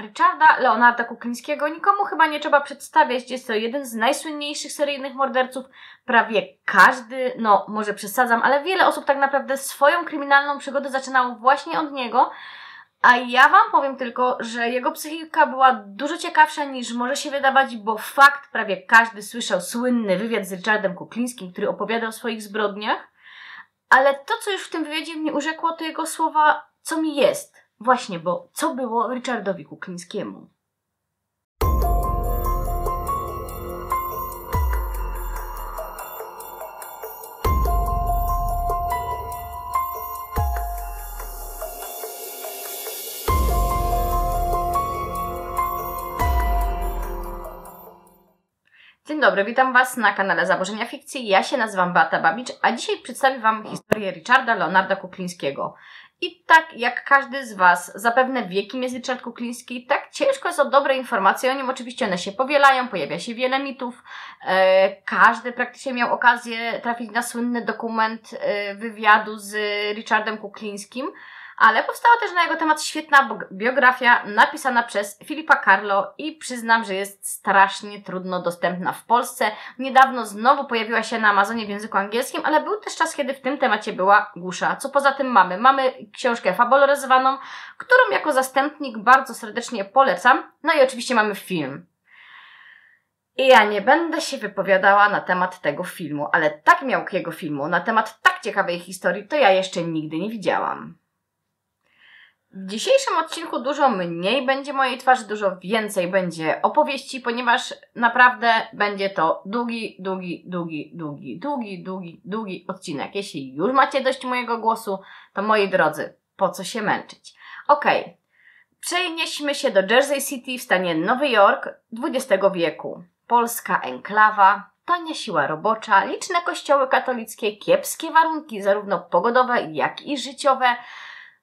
Richarda Leonarda Kuklińskiego nikomu chyba nie trzeba przedstawiać. Jest to jeden z najsłynniejszych seryjnych morderców. Prawie każdy, no może przesadzam, ale wiele osób tak naprawdę swoją kryminalną przygodę zaczynało właśnie od niego. A ja Wam powiem tylko, że jego psychika była dużo ciekawsza niż może się wydawać, bo fakt, prawie każdy słyszał słynny wywiad z Richardem Kuklińskim, który opowiadał o swoich zbrodniach, ale to, co już w tym wywiadzie mnie urzekło, to jego słowa, co mi jest. Właśnie, bo co było Richardowi Kuklińskiemu? Dzień dobry, witam Was na kanale Zaburzenia Fikcji. Ja się nazywam Beata Babicz, a dzisiaj przedstawię Wam historię Richarda Leonarda Kuklińskiego. I tak jak każdy z Was zapewne wie, kim jest Richard Kukliński, tak ciężko jest o dobre informacje o nim. Oczywiście one się powielają, pojawia się wiele mitów. E, każdy praktycznie miał okazję trafić na słynny dokument e, wywiadu z Richardem Kuklińskim ale powstała też na jego temat świetna biografia napisana przez Filipa Carlo i przyznam, że jest strasznie trudno dostępna w Polsce. Niedawno znowu pojawiła się na Amazonie w języku angielskim, ale był też czas, kiedy w tym temacie była głusza. Co poza tym mamy? Mamy książkę fabularyzowaną, którą jako zastępnik bardzo serdecznie polecam. No i oczywiście mamy film. I ja nie będę się wypowiadała na temat tego filmu, ale tak miałkiego filmu, na temat tak ciekawej historii, to ja jeszcze nigdy nie widziałam. W dzisiejszym odcinku dużo mniej będzie mojej twarzy, dużo więcej będzie opowieści, ponieważ naprawdę będzie to długi, długi, długi, długi, długi, długi, długi odcinek. Jeśli już macie dość mojego głosu, to moi drodzy, po co się męczyć? Okej, okay. przenieśmy się do Jersey City w stanie Nowy Jork XX wieku. Polska enklawa, tania siła robocza, liczne kościoły katolickie, kiepskie warunki zarówno pogodowe, jak i życiowe –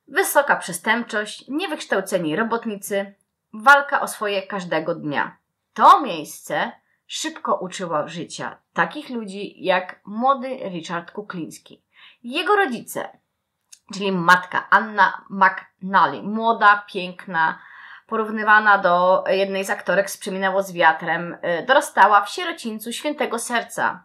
wysoka przestępczość, niewykształceni robotnicy, walka o swoje każdego dnia. To miejsce szybko uczyło życia takich ludzi jak młody Richard Kukliński. Jego rodzice, czyli matka Anna McNally, młoda, piękna, porównywana do jednej z aktorek z Przeminęło z wiatrem, y, dorastała w sierocińcu Świętego Serca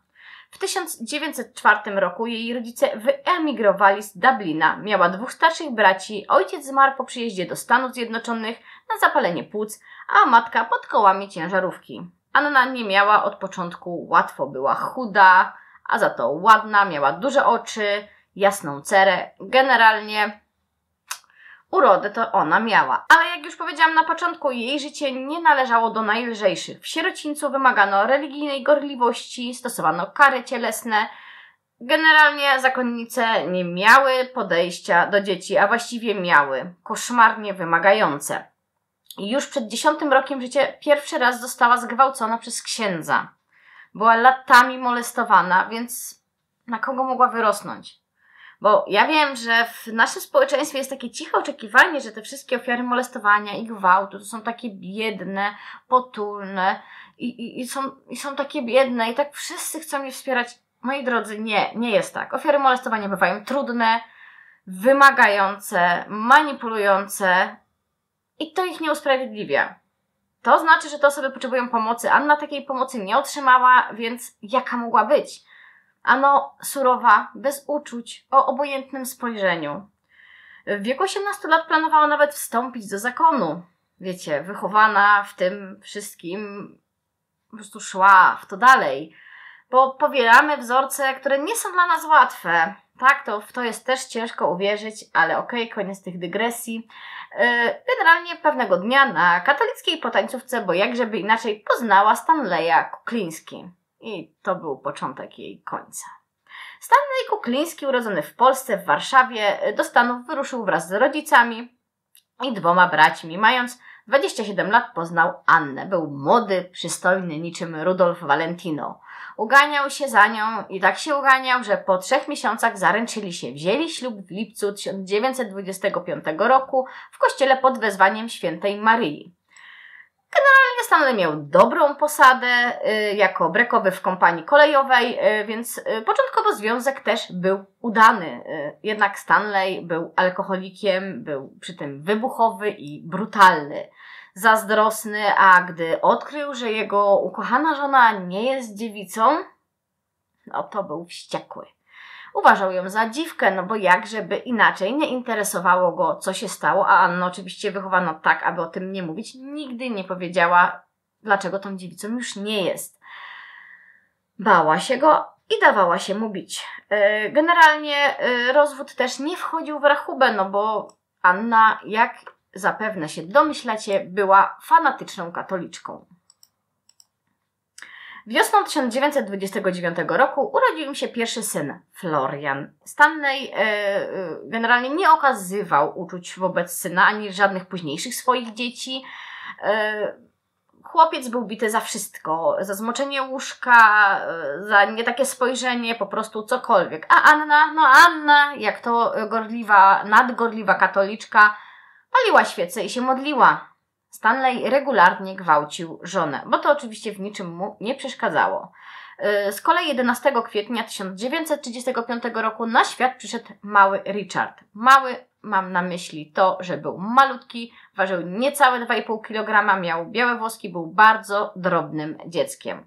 w 1904 roku jej rodzice wyemigrowali z Dublina. Miała dwóch starszych braci, ojciec zmarł po przyjeździe do Stanów Zjednoczonych na zapalenie płuc, a matka pod kołami ciężarówki. Anna nie miała od początku łatwo, była chuda, a za to ładna, miała duże oczy, jasną cerę. Generalnie Urodę to ona miała, ale jak już powiedziałam na początku, jej życie nie należało do najlżejszych. W sierocińcu wymagano religijnej gorliwości, stosowano kary cielesne. Generalnie zakonnice nie miały podejścia do dzieci, a właściwie miały koszmarnie wymagające. Już przed dziesiątym rokiem życia pierwszy raz została zgwałcona przez księdza. Była latami molestowana, więc na kogo mogła wyrosnąć? Bo ja wiem, że w naszym społeczeństwie jest takie ciche oczekiwanie, że te wszystkie ofiary molestowania i gwałtu to są takie biedne, potulne i, i, i, są, i są takie biedne i tak wszyscy chcą mnie wspierać. Moi drodzy, nie, nie jest tak. Ofiary molestowania bywają trudne, wymagające, manipulujące i to ich nie usprawiedliwia. To znaczy, że te osoby potrzebują pomocy. Anna takiej pomocy nie otrzymała, więc jaka mogła być? Ano surowa, bez uczuć, o obojętnym spojrzeniu. W wieku 18 lat planowała nawet wstąpić do zakonu. Wiecie, wychowana w tym wszystkim, po prostu szła w to dalej. Bo powielamy wzorce, które nie są dla nas łatwe. Tak, to w to jest też ciężko uwierzyć, ale okej, okay, koniec tych dygresji. E, generalnie pewnego dnia na katolickiej potańcówce, bo jakżeby inaczej, poznała Stanleya Kukliński. I to był początek jej końca. Stanley Kukliński, urodzony w Polsce, w Warszawie, do Stanów wyruszył wraz z rodzicami i dwoma braćmi. Mając 27 lat poznał Annę. Był młody, przystojny, niczym Rudolf Valentino. Uganiał się za nią i tak się uganiał, że po trzech miesiącach zaręczyli się. Wzięli ślub w lipcu 1925 roku w kościele pod wezwaniem świętej Maryi. Generalnie Stanley miał dobrą posadę y, jako brekowy w kompanii kolejowej, y, więc y, początkowo związek też był udany. Jednak Stanley był alkoholikiem, był przy tym wybuchowy i brutalny. zazdrosny, a gdy odkrył, że jego ukochana żona nie jest dziewicą, no to był wściekły. Uważał ją za dziwkę, no bo jak żeby inaczej nie interesowało go, co się stało, a Anna oczywiście wychowano tak, aby o tym nie mówić, nigdy nie powiedziała, dlaczego tą dziewicą już nie jest. Bała się go i dawała się mu bić. E, generalnie e, rozwód też nie wchodził w rachubę, no bo Anna, jak zapewne się domyślacie, była fanatyczną katoliczką. Wiosną 1929 roku urodził im się pierwszy syn, Florian. Stanley e, generalnie nie okazywał uczuć wobec syna ani żadnych późniejszych swoich dzieci. E, chłopiec był bity za wszystko, za zmoczenie łóżka, e, za nie takie spojrzenie, po prostu cokolwiek. A Anna, no Anna, jak to gorliwa, nadgorliwa katoliczka, paliła świece i się modliła. Stanley regularnie gwałcił żonę, bo to oczywiście w niczym mu nie przeszkadzało. Y, z kolei 11 kwietnia 1935 roku na świat przyszedł mały Richard. Mały mam na myśli to, że był malutki, ważył niecałe 2,5 kg, miał białe włoski, był bardzo drobnym dzieckiem.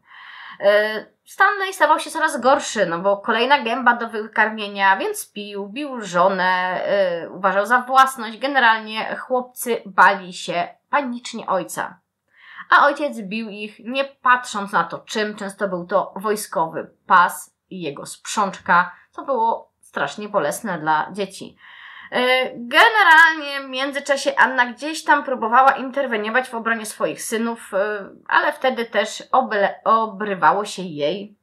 E, Stanley stawał się coraz gorszy, no bo kolejna gęba do wykarmienia, więc pił, bił żonę, yy, uważał za własność. Generalnie chłopcy bali się panicznie ojca. A ojciec bił ich nie patrząc na to czym, często był to wojskowy pas i jego sprzączka, co było strasznie bolesne dla dzieci. E, generalnie w międzyczasie Anna gdzieś tam próbowała interweniować w obronie swoich synów, e, ale wtedy też oble, obrywało się jej,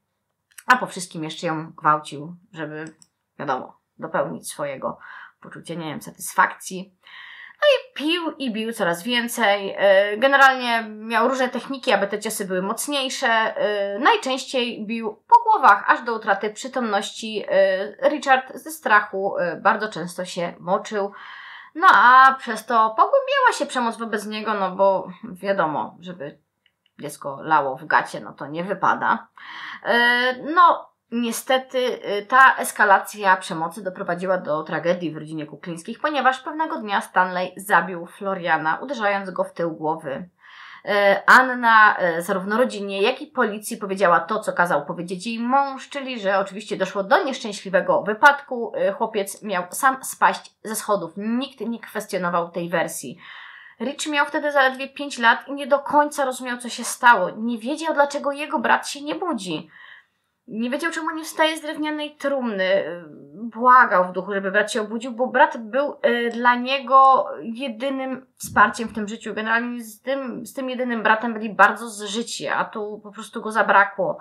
a po wszystkim jeszcze ją gwałcił, żeby, wiadomo, dopełnić swojego poczucia, nie wiem, satysfakcji. No i pił i bił coraz więcej. E, generalnie miał różne techniki, aby te ciosy były mocniejsze. E, najczęściej bił po głowach, aż do utraty przytomności. E, Richard ze strachu bardzo często się moczył. No a przez to pogłębiała się przemoc wobec niego, no bo wiadomo, żeby dziecko lało w gacie, no to nie wypada. No, Niestety y, ta eskalacja przemocy doprowadziła do tragedii w rodzinie Kuklińskich, ponieważ pewnego dnia Stanley zabił Floriana, uderzając go w tył głowy. Y, Anna y, zarówno rodzinie, jak i policji powiedziała to, co kazał powiedzieć jej mąż, czyli że oczywiście doszło do nieszczęśliwego wypadku. Chłopiec miał sam spaść ze schodów. Nikt nie kwestionował tej wersji. Rich miał wtedy zaledwie 5 lat i nie do końca rozumiał, co się stało. Nie wiedział, dlaczego jego brat się nie budzi. Nie wiedział, czemu nie wstaje z drewnianej trumny. Błagał w duchu, żeby brat się obudził, bo brat był y, dla niego jedynym wsparciem w tym życiu. Generalnie z tym, z tym jedynym bratem byli bardzo zżyci, a tu po prostu go zabrakło.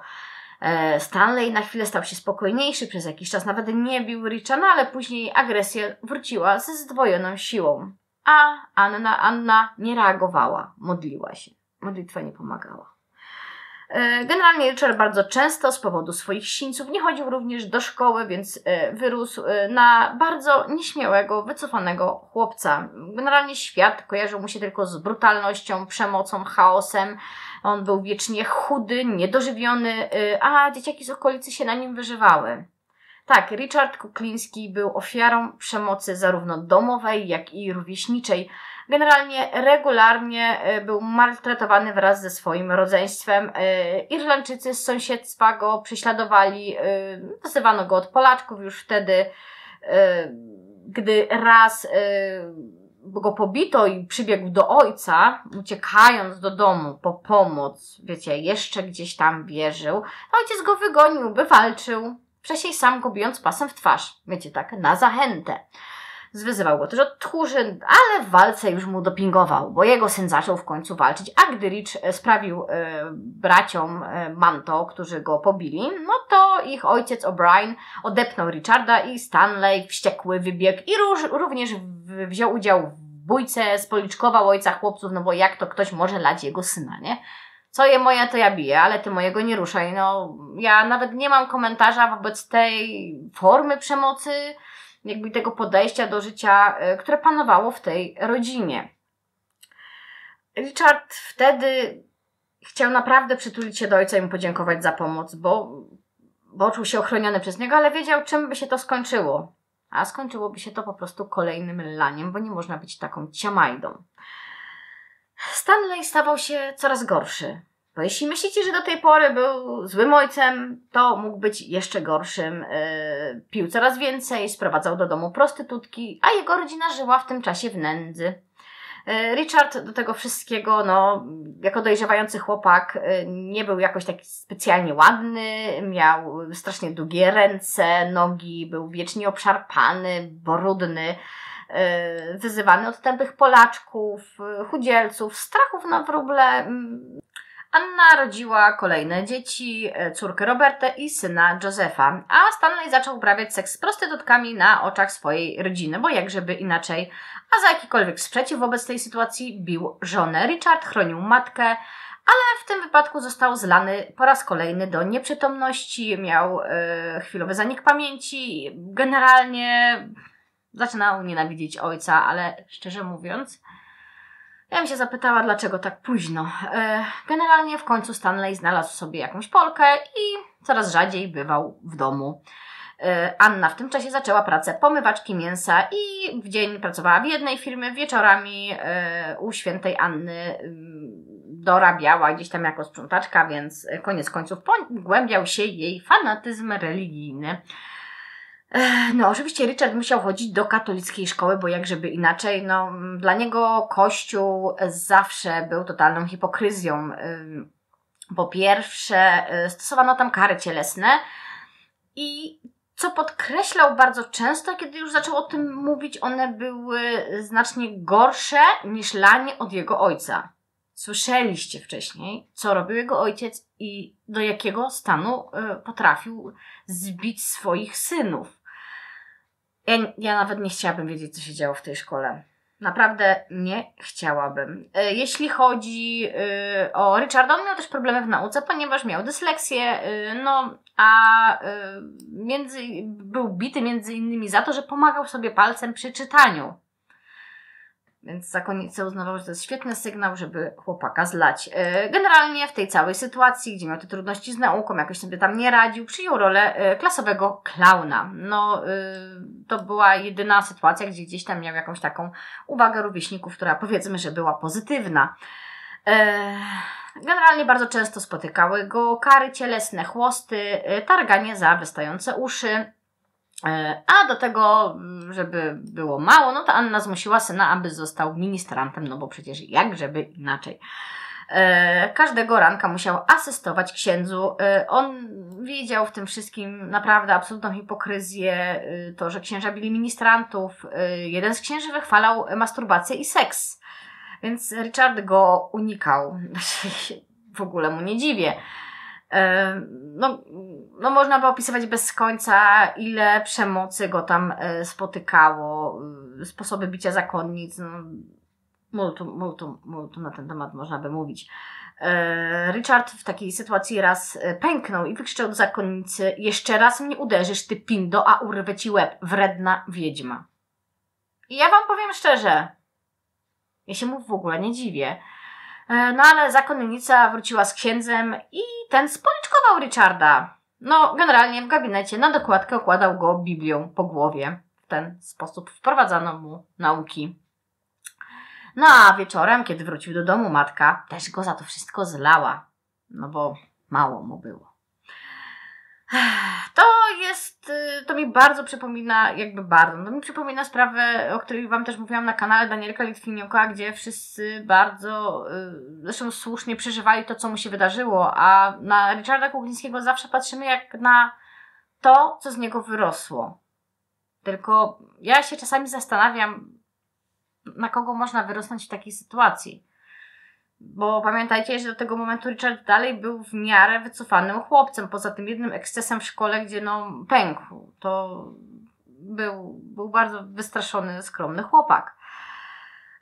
E, Stanley na chwilę stał się spokojniejszy przez jakiś czas, nawet nie bił Richa, no ale później agresja wróciła ze zdwojoną siłą. A Anna, Anna nie reagowała, modliła się. Modlitwa nie pomagała. E, generalnie Richard bardzo często z powodu swoich sińców nie chodził również do szkoły, więc e, wyrósł e, na bardzo nieśmiałego, wycofanego chłopca. Generalnie świat kojarzył mu się tylko z brutalnością, przemocą, chaosem. On był wiecznie chudy, niedożywiony, a dzieciaki z okolicy się na nim wyżywały. Tak, Richard Kukliński był ofiarą przemocy zarówno domowej, jak i rówieśniczej. Generalnie regularnie e, był maltretowany wraz ze swoim rodzeństwem. E, Irlandczycy z sąsiedztwa go prześladowali, nazywano e, go od Polaczków już wtedy, gdy raz go pobito i przybiegł do ojca, uciekając do domu po pomoc, wiecie, jeszcze gdzieś tam wierzył, ojciec go wygonił, by walczył, wcześniej sam go bijąc pasem w twarz, wiecie, tak, na zachętę. Zwyzywał go też od tchórzy, ale w walce już mu dopingował, bo jego syn zaczął w końcu walczyć, a gdy Rich e, sprawił e, braciom e, Manto, którzy go pobili, no to ich ojciec O'Brien odepnął Richarda i Stanley wściekły wybiegł i róż, również wziął udział w bójce, spoliczkował ojca chłopców, no bo jak to ktoś może lać jego syna, nie? co je moje, to ja biję, ale ty mojego nie ruszaj. No, ja nawet nie mam komentarza wobec tej formy przemocy, jakby tego podejścia do życia, e, które panowało w tej rodzinie. Richard wtedy chciał naprawdę przytulić się do ojca i mu podziękować za pomoc, bo, bo czuł się ochroniony przez niego, ale wiedział, czym by się to skończyło. A skończyłoby się to po prostu kolejnym laniem, bo nie można być taką ciamajdą. Stanley stawał się coraz gorszy. Bo jeśli myślicie, że do tej pory był złym ojcem, to mógł być jeszcze gorszym. Yy, pił coraz więcej, sprowadzał do domu prostytutki, a jego rodzina żyła w tym czasie w nędzy. Yy, Richard do tego wszystkiego, no, jako dojrzewający chłopak, yy, nie był jakoś taki specjalnie ładny, miał strasznie długie ręce, nogi, był wiecznie obszarpany, brudny wyzywany od tępych Polaczków, chudzielców, strachów na wróble. Anna rodziła kolejne dzieci, e, córkę Robertę i syna Josefa, a Stanley zaczął uprawiać seks z prostytutkami na oczach swojej rodziny, bo jakżeby inaczej, a za jakikolwiek sprzeciw wobec tej sytuacji bił żonę. Richard chronił matkę, ale w tym wypadku został zlany po raz kolejny do nieprzytomności, miał e, chwilowy zanik pamięci, generalnie zaczynał nienawidzić ojca, ale szczerze mówiąc, ja bym się zapytała, dlaczego tak późno. E, generalnie w końcu Stanley znalazł sobie jakąś Polkę i coraz rzadziej bywał w domu. E, Anna w tym czasie zaczęła pracę pomywaczki mięsa i w dzień pracowała w jednej firmie, wieczorami e, u świętej Anny mm, dorabiała gdzieś tam jako sprzątaczka, więc koniec końców pogłębiał się jej fanatyzm religijny. No, oczywiście Richard musiał chodzić do katolickiej szkoły, bo jak żeby inaczej, no, dla niego Kościół zawsze był totalną hipokryzją. Po pierwsze, y, stosowano tam kary cielesne i co podkreślał bardzo często, kiedy już zaczął o tym mówić, one były znacznie gorsze niż lanie od jego ojca. Słyszeliście wcześniej, co robił jego ojciec i do jakiego stanu y, potrafił zbić swoich synów. Ja, ja nawet nie chciałabym wiedzieć, co się działo w tej szkole. Naprawdę nie chciałabym. E, jeśli chodzi e, o Richarda, on miał też problemy w nauce, ponieważ miał dysleksję, e, no a między, był bity między innymi za to, że pomagał sobie palcem przy czytaniu. Więc zakonnicy uznawały, że to jest świetny sygnał, żeby chłopaka zlać. E, generalnie w tej całej sytuacji, gdzie miał te trudności z nauką, jakoś sobie tam nie radził, przyjął rolę e, klasowego klauna. No, e, to była jedyna sytuacja, gdzie gdzieś tam miał jakąś taką uwagę rówieśników, która powiedzmy, że była pozytywna. Generalnie bardzo często spotykały go kary cielesne, chłosty, targanie za wystające uszy, a do tego, mm, żeby było mało, no to Anna zmusiła syna, aby został ministrantem, no bo przecież jak żeby inaczej. E, każdego ranka musiał asystować księdzu. E, on widział w tym wszystkim naprawdę absolutną hipokryzję, to, że księża byli ministrantów. Jeden z księży wychwalał masturbację i seks, więc Richard go unikał. w ogóle mu nie dziwię no, no można by opisywać bez końca, ile przemocy go tam e, spotykało, y, sposoby bicia zakonnic, no, multum, multum, multum na ten temat można by mówić. E, Richard w takiej sytuacji raz e, pęknął i wykrzyczał do zakonnicy jeszcze raz mnie uderzysz, ty pindo, a urwę ci łeb, wredna wiedźma. I ja wam powiem szczerze, ja się mu w ogóle nie dziwię. E, no ale zakonnica wróciła z księdzem i ten spoliczkował Richarda. No, generalnie w gabinecie na dokładkę okładał go Biblią po głowie. W ten sposób wprowadzano mu nauki. No a wieczorem, kiedy wrócił do domu, matka też go za to wszystko zlała. No bo mało mu było. To jest, y, to mi bardzo przypomina, jakby bardzo, to mi przypomina sprawę, o której Wam też mówiłam na kanale Danielka Litwiniuka, gdzie wszyscy bardzo, y, zresztą słusznie przeżywali to, co mu się wydarzyło, a na Richarda Kuglińskiego zawsze patrzymy jak na to, co z niego wyrosło. Tylko ja się czasami zastanawiam, na kogo można wyrosnąć w takiej sytuacji. Bo pamiętajcie, że do tego momentu Richard dalej był w miarę wycofanym chłopcem, poza tym jednym ekscesem w szkole, gdzie no pękł. To był, był bardzo wystraszony, skromny chłopak.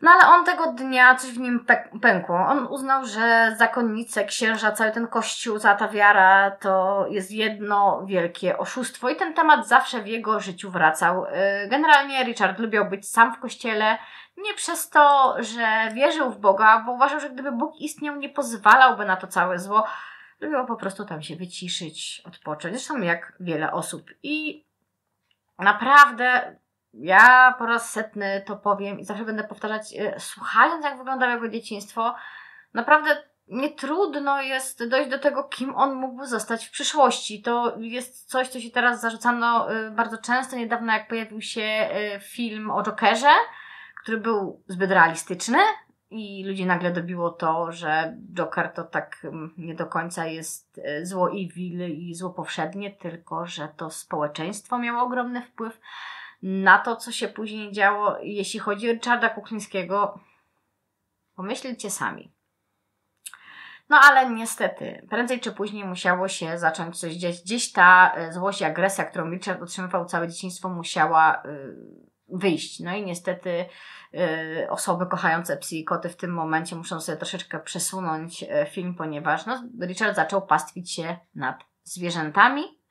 No ale on tego dnia coś w nim pękło. On uznał, że zakonnice, księża, cały ten kościół, cała ta wiara to jest jedno wielkie oszustwo i ten temat zawsze w jego życiu wracał. Y, generalnie Richard lubił być sam w kościele, nie przez to, że wierzył w Boga, bo uważał, że gdyby Bóg istniał, nie pozwalałby na to całe zło. Lubił po prostu tam się wyciszyć, odpocząć. Zresztą jak wiele osób. I naprawdę ja po raz setny to powiem i zawsze będę powtarzać, e, słuchając jak wyglądało jego dzieciństwo, naprawdę nie trudno jest dojść do tego, kim on mógłby zostać w przyszłości. To jest coś, co się teraz zarzucano e, bardzo często. Niedawno, jak pojawił się e, film o Jokerze, który był zbyt realistyczny, i ludzi nagle dobiło to, że Joker to tak mm, nie do końca jest zło i wil i zło powszednie, tylko że to społeczeństwo miało ogromny wpływ na to, co się później działo, jeśli chodzi o Richarda Kuklińskiego, pomyślcie sami. No ale niestety, prędzej czy później musiało się zacząć coś dziać. Gdzieś ta e, złość i agresja, którą Richard otrzymywał całe dzieciństwo, musiała y, wyjść. No i niestety y, osoby kochające psy i koty w tym momencie muszą sobie troszeczkę przesunąć y, film, ponieważ no, Richard zaczął pastwić się nad zwierzętami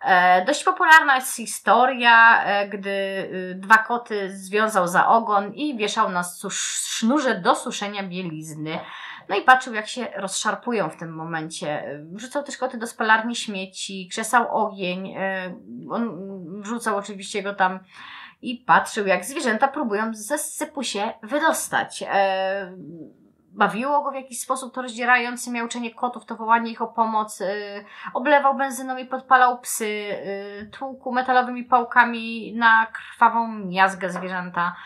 E, dość popularna jest historia, e, gdy y, dwa koty związał za ogon i wieszał na sznurze do suszenia bielizny. No i patrzył, jak się rozszarpują w tym momencie. Wrzucał też koty do spalarni śmieci, krzesał ogień. E, on wrzucał oczywiście go tam i patrzył, jak zwierzęta próbują ze sypu się wydostać bawiło go w jakiś sposób to rozdzierające miauczenie kotów, to wołanie ich o pomoc, yy, oblewał benzyną i podpalał psy, yy, tłukł metalowymi pałkami na krwawą miazgę zwierzęta.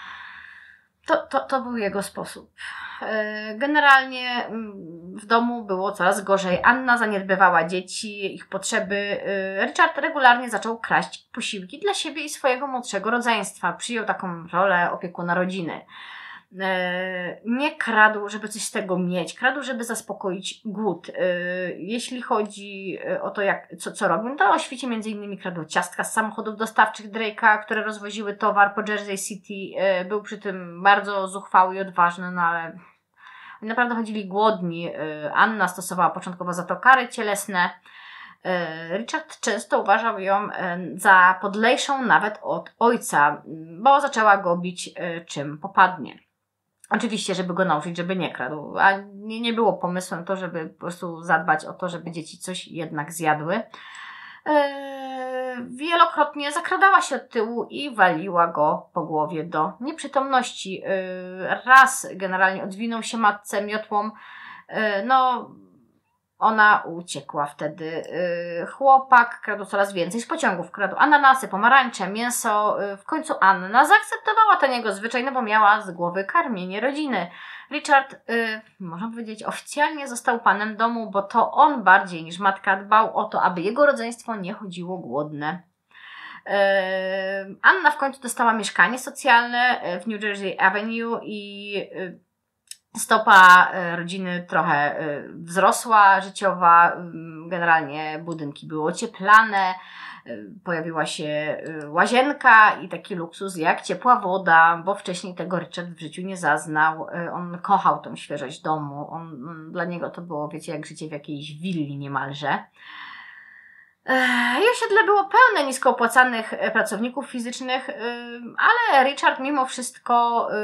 To, to, to był jego sposób. Yy, generalnie mm, w domu było coraz gorzej. Anna zaniedbywała dzieci, ich potrzeby. Yy, Richard regularnie zaczął kraść posiłki dla siebie i swojego młodszego rodzeństwa. Przyjął taką rolę opiekuna rodziny. E, nie kradł, żeby coś z tego mieć, kradł, żeby zaspokoić głód. E, jeśli chodzi e, o to, jak, co, co robił, to o świecie między innymi kradł ciastka z samochodów dostawczych Drake'a, które rozwoziły towar po Jersey City. Był przy tym bardzo zuchwały i odważny, no ale naprawdę chodzili głodni. Anna stosowała początkowo za to kary cielesne. Richard często uważał ją za podlejszą nawet od ojca, bo zaczęła go bić czym popadnie. Oczywiście, żeby go nauczyć, żeby nie kradł, a nie, nie było pomysłem to, żeby po prostu zadbać o to, żeby dzieci coś jednak zjadły. Eee, wielokrotnie zakradała się od tyłu i waliła go po głowie do nieprzytomności. Eee, raz generalnie odwinął się matce miotłą. Eee, no, ona uciekła wtedy. Yy, chłopak kradł coraz więcej z pociągów. Kradł ananasy, pomarańcze, mięso. Yy, w końcu Anna zaakceptowała ten jego zwyczaj, no bo miała z głowy karmienie rodziny. Richard, yy, można powiedzieć, oficjalnie został panem domu, bo to on bardziej niż matka dbał o to, aby jego rodzeństwo nie chodziło głodne. Anna w końcu dostała mieszkanie socjalne w New Jersey Avenue i stopa e, rodziny trochę e, wzrosła, życiowa, mm, generalnie budynki były ocieplane, e, pojawiła się łazienka i taki luksus jak ciepła woda, bo wcześniej tego Richard w życiu nie zaznał. On kochał tą świeżość domu, on, dla niego to było, wiecie, jak życie w jakiejś willi niemalże. I osiedle było pełne nisko opłacanych e, pracowników fizycznych, y, ale Richard mimo wszystko y,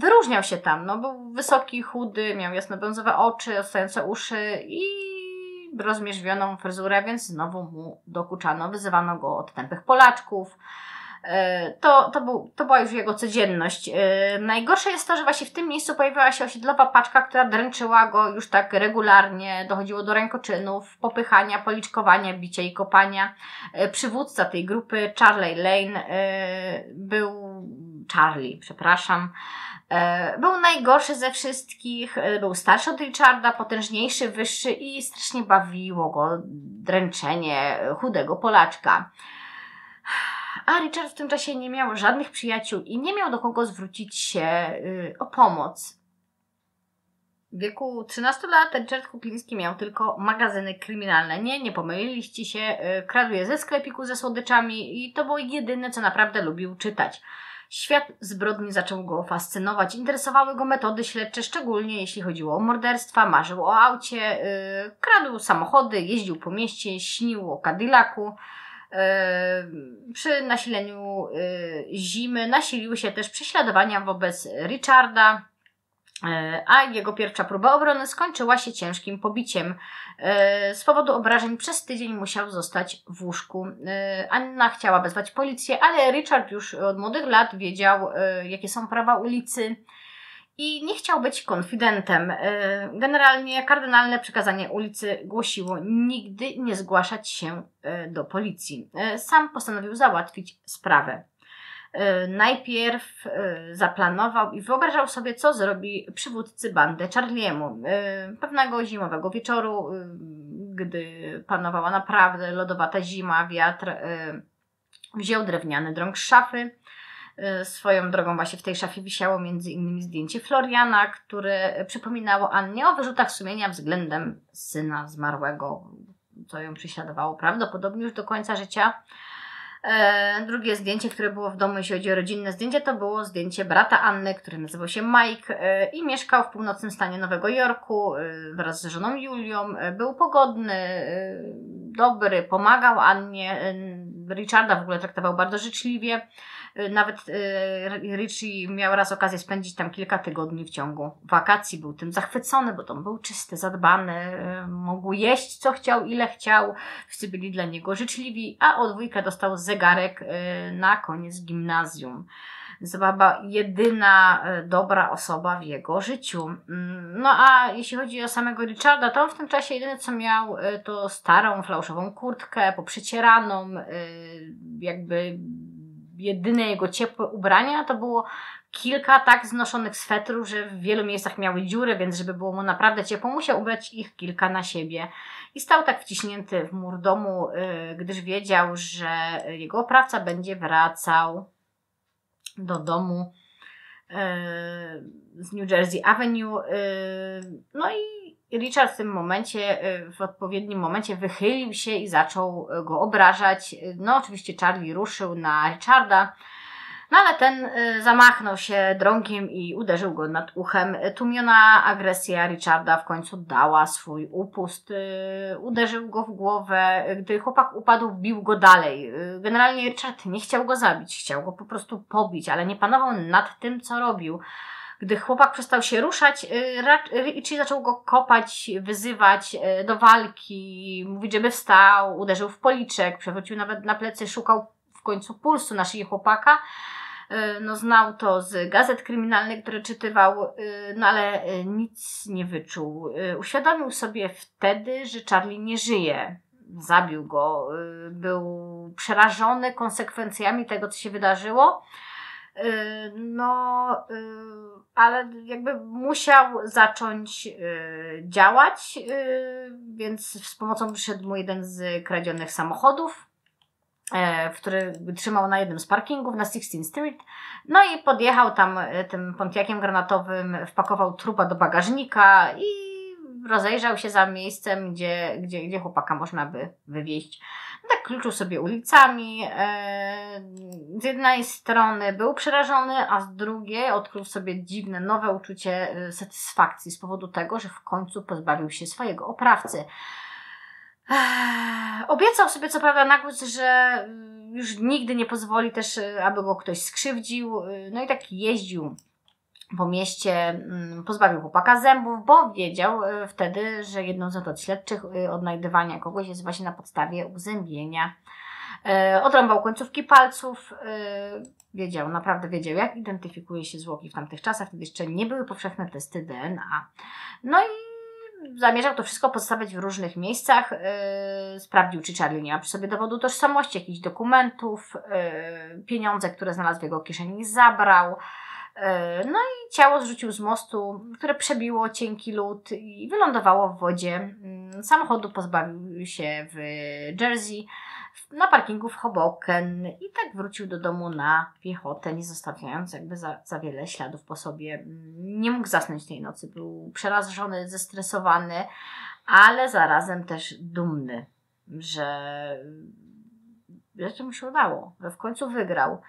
wyróżniał się tam. No, był wysoki, chudy, miał jasno-brązowe oczy, ostające uszy i rozmierzwioną fryzurę, więc znowu mu dokuczano. Wyzywano go od tępych Polaczków, to, to, był, to była już jego codzienność. E, najgorsze jest to, że właśnie w tym miejscu pojawiła się osiedlowa paczka, która dręczyła go już tak regularnie. Dochodziło do rękoczynów, popychania, policzkowania, bicia i kopania. E, przywódca tej grupy, Charlie Lane, był Charlie, przepraszam. Był najgorszy ze wszystkich, był starszy od Richarda, potężniejszy, wyższy i strasznie bawiło go dręczenie chudego Polaczka. A Richard w tym czasie nie miał żadnych przyjaciół i nie miał do kogo zwrócić się yy, o pomoc. W wieku 13 lat Richard Kupliński miał tylko magazyny kryminalne. Nie, nie pomyliliście się, yy, kradł je ze sklepiku ze słodyczami i to było jedyne, co naprawdę lubił czytać. Świat zbrodni zaczął go fascynować. Interesowały go metody śledcze, szczególnie jeśli chodziło o morderstwa. Marzył o aucie, yy, kradł samochody, jeździł po mieście, śnił o Cadillacu. Przy nasileniu y, zimy nasiliły się też prześladowania wobec Richarda. E, a jego pierwsza próba obrony skończyła się ciężkim pobiciem. E, z powodu obrażeń przez tydzień musiał zostać w łóżku. E, Anna chciała wezwać policję, ale Richard już od młodych lat wiedział, jakie są prawa ulicy i nie chciał być konfidentem. Generalnie kardynalne przekazanie ulicy głosiło nigdy nie zgłaszać się do policji. Sam postanowił załatwić sprawę. Najpierw zaplanował i wyobrażał sobie, co zrobi przywódcy bandy Charliemu. Pewnego zimowego wieczoru, gdy panowała naprawdę lodowata zima, wiatr wziął drewniany drąg z szafy. Swoją drogą właśnie w tej szafie wisiało między innymi zdjęcie Floriana, które przypominało Annie o wyrzutach sumienia względem syna zmarłego, co ją prześladowało prawdopodobnie już do końca życia. E, drugie zdjęcie, które było w domu, jeśli chodzi o rodzinne zdjęcie, to było zdjęcie brata Anny, który nazywał się Mike e, i mieszkał w północnym stanie Nowego Jorku e, wraz z żoną Julią. Był pogodny, dobry, pomagał Annie. Richarda w ogóle traktował bardzo życzliwie. Y, nawet y, Richie miał raz okazję spędzić tam kilka tygodni w ciągu wakacji. Był tym zachwycony, bo tam był czysty, zadbany, y, mógł jeść co chciał, ile chciał. Wszyscy byli dla niego życzliwi, a o dwójkę dostał zegarek na koniec gimnazjum. Zababa jedyna dobra osoba w jego życiu. Mm, no a jeśli chodzi o samego Richarda, to on w tym czasie jedyne co miał to starą, flauszową kurtkę, poprzecieraną, jakby jedyne jego ciepłe ubrania to było kilka tak znoszonych swetrów, że w wielu miejscach miały dziury, więc żeby było mu naprawdę ciepło, musiał ubrać ich kilka na siebie. I stał tak wciśnięty w mur domu, yy, gdyż wiedział, że jego oprawca będzie wracał do domu yy, z New Jersey Avenue. Yy, no i Richard w tym momencie, w odpowiednim momencie wychylił się i zaczął go obrażać. No, oczywiście Charlie ruszył na Richarda, no ale ten y, zamachnął się drągiem i uderzył go nad uchem. Tłumiona agresja Richarda w końcu dała swój upust. Y, uderzył go w głowę. Gdy chłopak upadł, bił go dalej. Y, generalnie Richard nie chciał go zabić, chciał go po prostu pobić, ale nie panował nad tym, co robił. Gdy chłopak przestał się ruszać, Richie zaczął go kopać, wyzywać do walki, mówić, żeby wstał, uderzył w policzek, przewrócił nawet na plecy, szukał w końcu pulsu na szyi chłopaka. Y, no, znał to z gazet kryminalnych, które czytywał, y, no ale y, nic nie wyczuł. Uświadomił sobie wtedy, że Charlie nie żyje. Zabił go, był przerażony konsekwencjami tego, co się wydarzyło. No, ale jakby musiał zacząć działać, więc z pomocą przyszedł mu jeden z kradzionych samochodów który trzymał na jednym z parkingów na 16th Street. No i podjechał tam tym Pontiakiem granatowym, wpakował trupa do bagażnika i rozejrzał się za miejscem, gdzie, gdzie, gdzie chłopaka można by wywieźć. Tak kluczył sobie ulicami. E, z jednej strony był przerażony, a z drugiej odkrył sobie dziwne, nowe uczucie satysfakcji z powodu tego, że w końcu pozbawił się swojego oprawcy. Obiecał sobie co prawda na głos, że już nigdy nie pozwoli też, e, aby go ktoś skrzywdził. E, no i tak jeździł po mieście, mm, pozbawił chłopaka zębów, bo wiedział e, wtedy, że jedną z metod śledczych odnajdywania kogoś jest właśnie na podstawie uzębienia. Odrąbał końcówki palców, wiedział, naprawdę wiedział, jak identyfikuje się zwłoki w tamtych czasach, wtedy jeszcze nie były powszechne testy DNA. No i zamierzał to wszystko postawić w różnych miejscach. Sprawdził, czy Charlie nie ma przy sobie dowodu tożsamości, jakichś dokumentów, pieniądze, które znalazł w jego kieszeni, zabrał. Yy, no i ciało zrzucił z mostu, które przebiło cienki lód i wylądowało w wodzie. Yy, samochodu pozbawił się w Jersey na parkingu w Hoboken i tak wrócił do domu na piechotę, nie zostawiając jakby za, za wiele śladów po sobie. Nie mógł zasnąć tej nocy, był przerażony, zestresowany, ale zarazem też dumny, że, że mu się udało, że w końcu wygrał.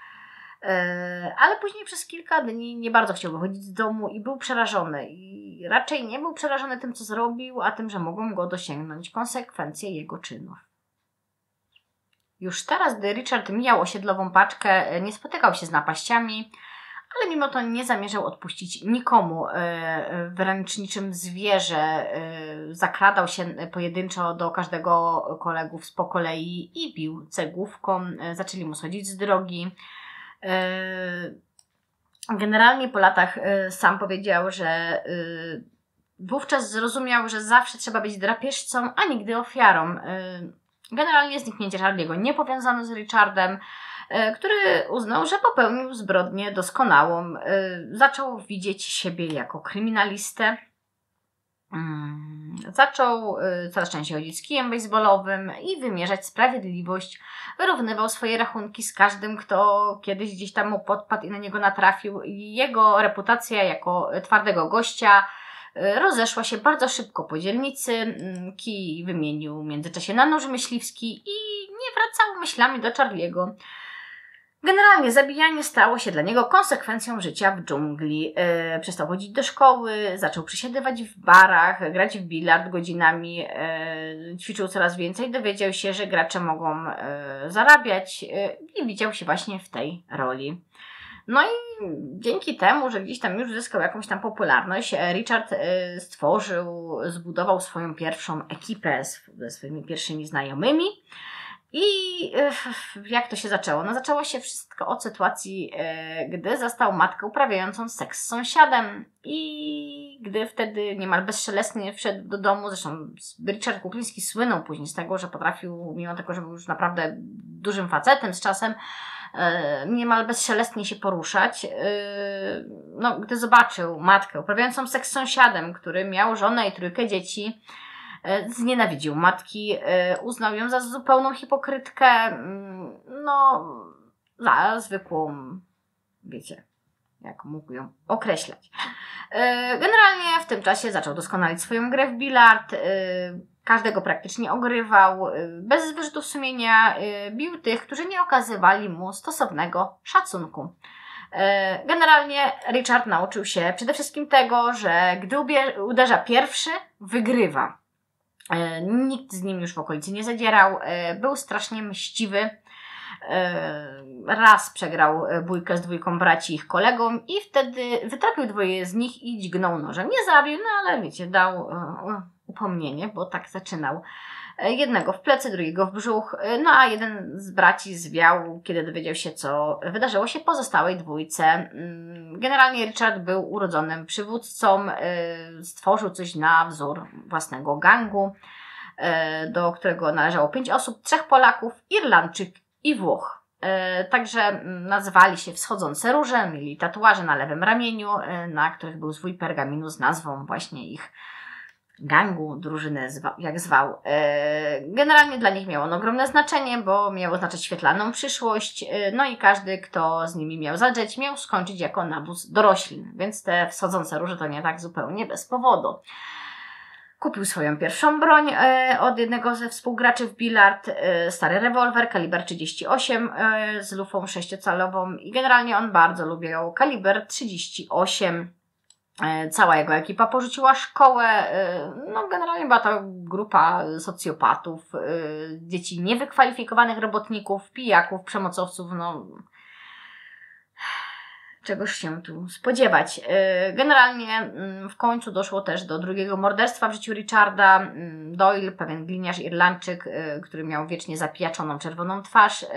E, ale później przez kilka dni nie bardzo chciał wychodzić z domu i był przerażony. I raczej nie był przerażony tym, co zrobił, a tym, że mogą go dosięgnąć konsekwencje jego czynów. Już teraz, gdy Richard mijał osiedlową paczkę, nie spotykał się z napaściami, ale mimo to nie zamierzał odpuścić nikomu. W ręczniczym zwierze zakradał się pojedynczo do każdego kolegów z po kolei i bił cegłówką. Zaczęli mu schodzić z drogi. Generalnie po latach sam powiedział, że wówczas zrozumiał, że zawsze trzeba być drapieżcą, a nigdy ofiarą. Generalnie zniknięcie Charlie'ego nie powiązano z Richardem, e, który uznał, że popełnił zbrodnię doskonałą. E, zaczął widzieć siebie jako kryminalistę. Mm, zaczął e, coraz częściej chodzić z kijem baseballowym i wymierzać sprawiedliwość. Wyrównywał swoje rachunki z każdym, kto kiedyś gdzieś tam mu podpadł i na niego natrafił. Jego reputacja jako twardego gościa E, rozeszła się bardzo szybko po dzielnicy. Mm, Kij wymienił w międzyczasie na nóż myśliwski i nie wracał myślami do Charliego. Generalnie zabijanie stało się dla niego konsekwencją życia w dżungli. E, przestał chodzić do szkoły, zaczął przesiadywać w barach, grać w bilard godzinami, e, ćwiczył coraz więcej, dowiedział się, że gracze mogą e, zarabiać i widział się właśnie w tej roli. No i dzięki temu, że gdzieś tam już zyskał jakąś tam popularność, Richard stworzył, zbudował swoją pierwszą ekipę ze swoimi pierwszymi znajomymi. I e, jak to się zaczęło? No zaczęło się wszystko od sytuacji, gdy zastał matkę uprawiającą seks z sąsiadem i gdy wtedy niemal bezszelestnie wszedł do domu, zresztą Richard Kukliński słynął później z tego, że potrafił, mimo tego, że był już naprawdę dużym facetem z czasem, E, niemal bezszelestnie się poruszać. E, no, gdy zobaczył matkę uprawiającą seks z sąsiadem, który miał żonę i trójkę dzieci, e, znienawidził matki, uznał ją za zupełną hipokrytkę, mm, no, za zwykłą, wiecie, jak mógł ją określać. Generalnie w tym czasie zaczął doskonalić swoją grę w bilard, Każdego praktycznie ogrywał, bez wyrzutów sumienia bił tych, którzy nie okazywali mu stosownego szacunku. Generalnie Richard nauczył się przede wszystkim tego, że gdy uderza pierwszy, wygrywa. Nikt z nim już w okolicy nie zadzierał, był strasznie mściwy. Raz przegrał bójkę z dwójką braci ich kolegą i wtedy wytrapił dwoje z nich i dźgnął nożem. Nie zabił, no ale wiecie, dał upomnienie, bo tak zaczynał. E, jednego w plecy, drugiego w brzuch, e, no a jeden z braci zwiał, kiedy dowiedział się, co wydarzyło się pozostałej dwójce. Mm, generalnie Richard był urodzonym przywódcą, e, stworzył coś na wzór własnego gangu, do którego należało pięć osób, trzech Polaków, Irlandczyk i Włoch. Także mm, nazywali się Wschodzące Róże, mieli tatuaże na lewym ramieniu, na których był zwój pergaminu z nazwą właśnie ich gangu, drużynę, jak zwał. E, generalnie dla nich miało on ogromne znaczenie, bo miało znaczyć świetlaną przyszłość, e, no i każdy, kto z nimi miał zadrzeć, miał skończyć jako nabóz doroślin, więc te wschodzące róże to nie tak zupełnie bez powodu. Kupił swoją pierwszą broń e, od jednego ze współgraczy w bilard, stary rewolwer kaliber 38 z lufą sześciocalową i generalnie on bardzo lubił kaliber 38 E, cała jego ekipa porzuciła szkołę. E, no, generalnie była to grupa socjopatów, e, dzieci niewykwalifikowanych robotników, pijaków, przemocowców. No, czegoś się tu spodziewać. Y, generalnie mm, w końcu doszło też do drugiego morderstwa w życiu Richarda. Mm, Doyle, pewien gliniarz Irlandczyk, y, który miał wiecznie zapijaczoną czerwoną twarz, y,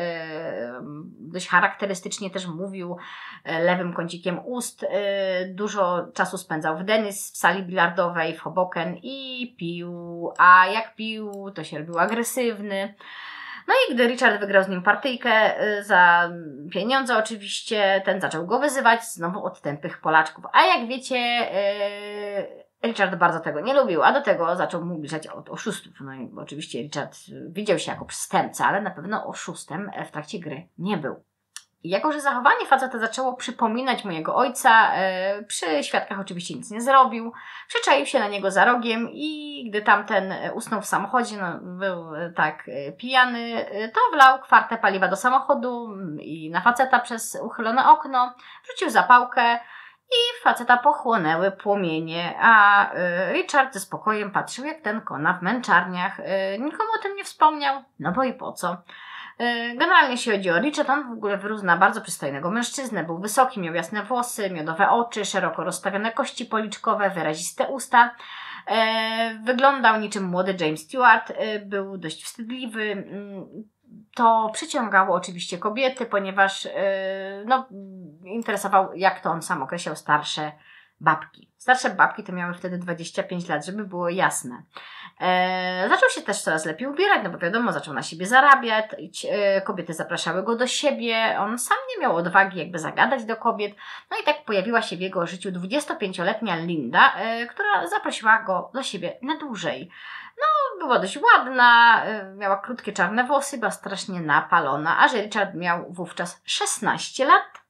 dość charakterystycznie też mówił lewym kącikiem ust. Dużo czasu spędzał w Denis, w sali bilardowej, w Hoboken i pił, a jak pił, to się robił agresywny. No i gdy Richard wygrał z nim partyjkę y, za pieniądze oczywiście, ten zaczął go wyzywać znowu od tępych Polaczków. A jak wiecie, y, Richard bardzo tego nie lubił, a do tego zaczął mu bliżać od oszustów. No i oczywiście Richard widział się jako przestępca, ale na pewno oszustem w trakcie gry nie był. Jako, że zachowanie faceta zaczęło przypominać mojego ojca, e, przy świadkach oczywiście nic nie zrobił, przyczaił się na niego za rogiem i gdy tamten usnął w samochodzie, no, był e, tak e, pijany, to wlał kwartę paliwa do samochodu i na faceta przez uchylone okno, wrzucił zapałkę i faceta pochłonęły płomienie, a Richard ze spokojem patrzył, jak ten kona w męczarniach. Nikomu o tym nie wspomniał, no bo i po co. E, generalnie jeśli chodzi o Richard, on w ogóle wyrósł na bardzo przystojnego mężczyznę. Był wysoki, miał jasne włosy, miodowe oczy, szeroko rozstawione kości policzkowe, wyraziste usta. E, wyglądał niczym młody James Stewart, e, był dość wstydliwy. Mm, to przyciągało oczywiście kobiety, ponieważ no, interesował, jak to on sam określał, starsze babki. Starsze babki to miały wtedy 25 lat, żeby było jasne. E, zaczął się też coraz lepiej ubierać, no bo wiadomo, zaczął na siebie zarabiać, e, kobiety zapraszały go do siebie, on sam nie miał odwagi jakby zagadać do kobiet. No i tak pojawiła się w jego życiu 25-letnia Linda, e, która zaprosiła go do siebie na dłużej. No, była dość ładna, miała krótkie czarne włosy, była strasznie napalona, a że Richard miał wówczas 16 lat,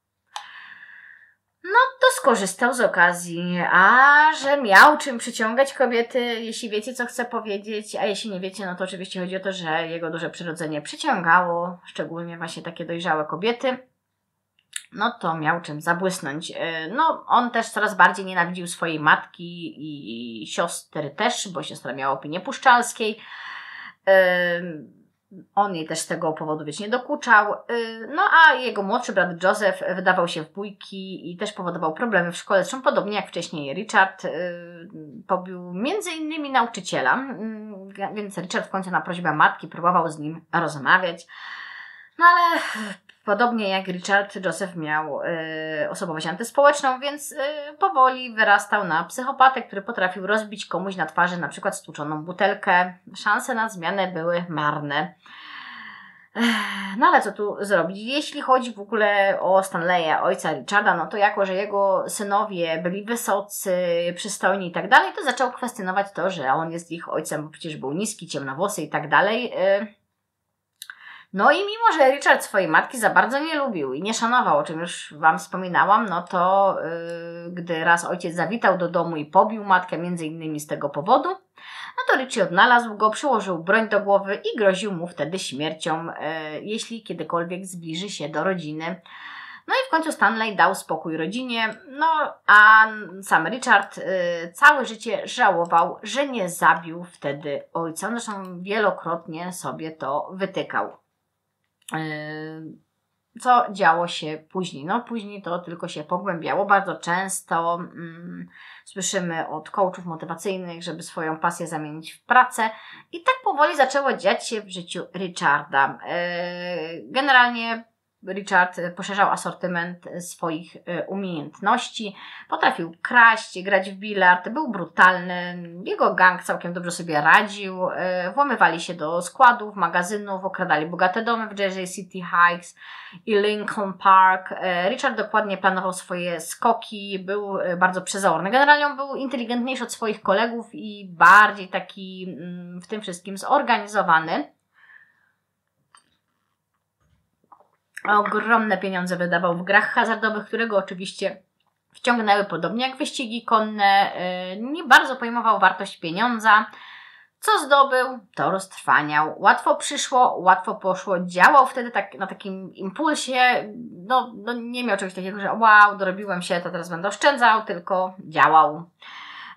no to skorzystał z okazji, a że miał czym przyciągać kobiety, jeśli wiecie, co chcę powiedzieć, a jeśli nie wiecie, no to oczywiście chodzi o to, że jego duże przyrodzenie przyciągało, szczególnie właśnie takie dojrzałe kobiety, no to miał czym zabłysnąć. E, no, on też coraz bardziej nienawidził swojej matki i siostry też, bo siostra miała opinię puszczalskiej. E, on jej też z tego powodu wiecznie dokuczał. Y, no a jego młodszy brat Joseph wydawał się w bójki i też powodował problemy w szkole. Zresztą podobnie jak wcześniej Richard y, pobił między innymi nauczyciela, y, więc Richard w końcu na prośbę matki próbował z nim rozmawiać. No ale podobnie jak Richard, Joseph miał osobowość antyspołeczną, więc powoli wyrastał na psychopatę, który potrafił rozbić komuś na twarzy na przykład stłuczoną butelkę. Szanse na zmianę były marne. No ale co tu zrobić? Jeśli chodzi w ogóle o Stanleya, ojca Richarda, no to jako, że jego synowie byli wysocy, przystojni i tak dalej, to zaczął kwestionować to, że on jest ich ojcem, bo przecież był niski, ciemnowłosy i tak dalej. Y, no i mimo, że Richard swojej matki za bardzo nie lubił i nie szanował, o czym już Wam wspominałam, no to yy, gdy raz ojciec zawitał do domu i pobił matkę między innymi z tego powodu, no to Richie odnalazł go, przyłożył broń do głowy i groził mu wtedy śmiercią, yy, jeśli kiedykolwiek zbliży się do rodziny. No i w końcu Stanley dał spokój rodzinie, no a sam Richard y, całe życie żałował, że nie zabił wtedy ojca. Zresztą wielokrotnie sobie to wytykał. Co działo się później? No, później to tylko się pogłębiało. Bardzo często mm, słyszymy od coachów motywacyjnych, żeby swoją pasję zamienić w pracę, i tak powoli zaczęło dziać się w życiu Richarda. Yy, generalnie Richard poszerzał asortyment swoich e, umiejętności, potrafił kraść, grać w bilard, był brutalny, jego gang całkiem dobrze sobie radził, e, włamywali się do składów, magazynów, okradali bogate domy w Jersey City Heights i Lincoln Park. E, Richard dokładnie planował swoje skoki, był bardzo przezorny. Generalnie on był inteligentniejszy od swoich kolegów i bardziej taki mm, w tym wszystkim zorganizowany. Ogromne pieniądze wydawał w grach hazardowych, którego oczywiście wciągnęły podobnie jak wyścigi konne. Y, nie bardzo pojmował wartość pieniądza. Co zdobył, to roztrwaniał. Łatwo przyszło, łatwo poszło. Działał wtedy tak na takim impulsie. No, no nie miał czegoś takiego, że wow, dorobiłem się, to teraz będę oszczędzał, tylko działał.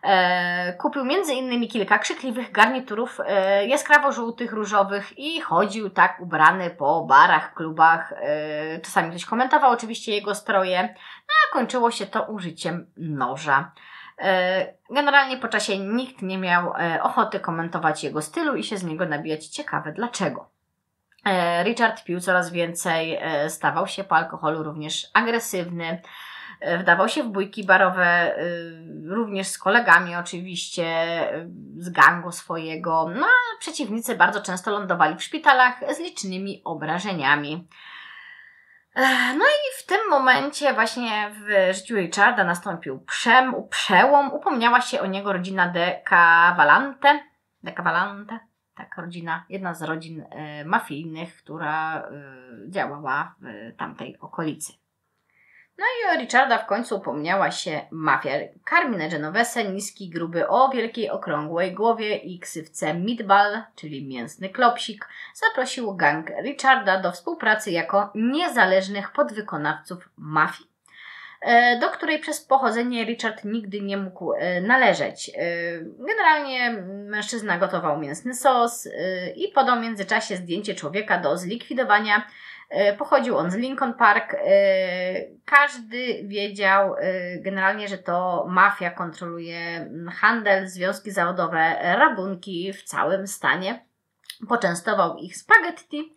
E, kupił między innymi kilka krzykliwych garniturów e, jaskrawo-żółtych, różowych i chodził tak ubrany po barach, klubach. E, czasami ktoś komentował oczywiście jego stroje, no, a kończyło się to użyciem noża. Generalnie po czasie nikt nie miał ochoty komentować jego stylu i się z niego nabijać. Ciekawe dlaczego. Richard pił coraz więcej, stawał się po alkoholu również agresywny. Wdawał się w bójki barowe, e, również z kolegami oczywiście, e, z gangu swojego. No przeciwnicy bardzo często lądowali w szpitalach z licznymi obrażeniami. No i w tym momencie właśnie w życiu Richarda nastąpił przem, przełom. Upomniała się o niego rodzina de Cavalante. De Cavalante? Tak, rodzina, jedna z rodzin mafijnych, która działała w tamtej okolicy. No i o Richarda w końcu upomniała się mafia. Carmine Genovese, niski, gruby, o wielkiej, okrągłej głowie i ksywce Meatball, czyli mięsny klopsik, zaprosił gang Richarda do współpracy jako niezależnych podwykonawców mafii. e, do której przez pochodzenie Richard nigdy nie mógł e, należeć. E, generalnie mężczyzna gotował mięsny sos i podał w międzyczasie zdjęcie człowieka do zlikwidowania. Pochodził on z Lincoln Park. Każdy wiedział generalnie, że to mafia kontroluje handel, związki zawodowe, rabunki w całym stanie. Poczęstował ich spaghetti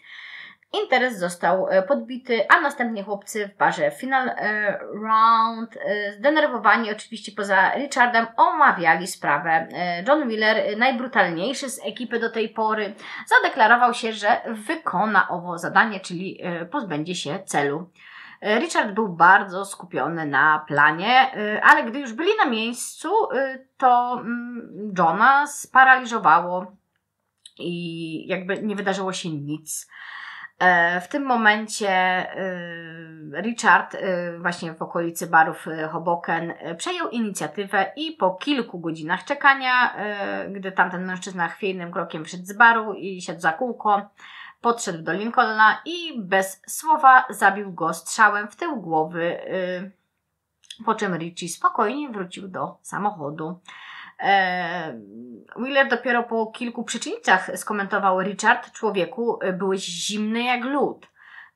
Interes został e, podbity, a następnie chłopcy w parze Final e, Round, e, zdenerwowani oczywiście poza Richardem, omawiali sprawę. John Wheeler, najbrutalniejszy z ekipy do tej pory, zadeklarował się, że wykona owo zadanie, czyli pozbędzie się celu. Richard był bardzo skupiony na planie, ale gdy już byli na miejscu, to mm, Johna sparaliżowało i jakby nie wydarzyło się nic. E, w tym momencie e, Richard e, właśnie w okolicy barów Hoboken przejął inicjatywę i po kilku godzinach czekania, gdy tamten mężczyzna chwiejnym krokiem wszedł z baru i siadł za kółko, podszedł do Lincolna i bez słowa zabił go strzałem w tył głowy, po czym Richie spokojnie wrócił do samochodu. Wheeler dopiero po kilku przyczynnicach skomentował Richard, człowieku, e, byłeś zimny jak lód.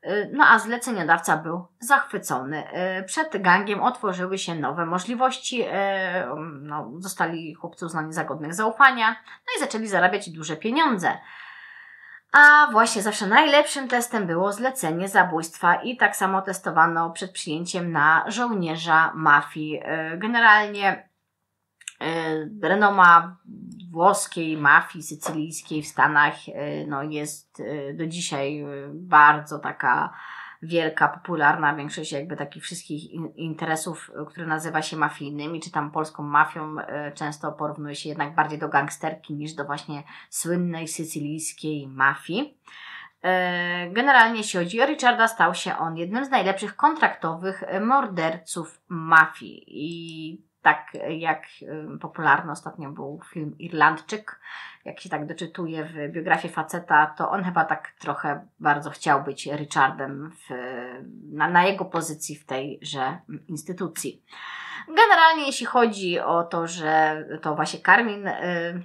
E, no a zleceniodawca był zachwycony. Przed gangiem otworzyły się nowe możliwości. No, zostali chłopcy uznani za godnych zaufania. No i zaczęli zarabiać duże pieniądze. A właśnie zawsze najlepszym testem było zlecenie zabójstwa i tak samo testowano przed przyjęciem na żołnierza mafii. Generalnie renoma włoskiej mafii sycylijskiej w Stanach e, no, jest e, do dzisiaj bardzo taka wielka, popularna. Większość jakby takich wszystkich interesów, które nazywa się mafijnymi, czy tam polską mafią, często porównuje się jednak bardziej do gangsterki niż do właśnie słynnej sycylijskiej mafii. Generalnie jeśli chodzi o Richarda, stał się on jednym z najlepszych kontraktowych morderców mafii i tak jak popularny ostatnio był film Irlandczyk, jak się tak doczytuje w biografii faceta, to on chyba tak trochę bardzo chciał być Richardem w, na, na jego pozycji w tejże instytucji. Generalnie jeśli chodzi o to, że to właśnie Karmin y,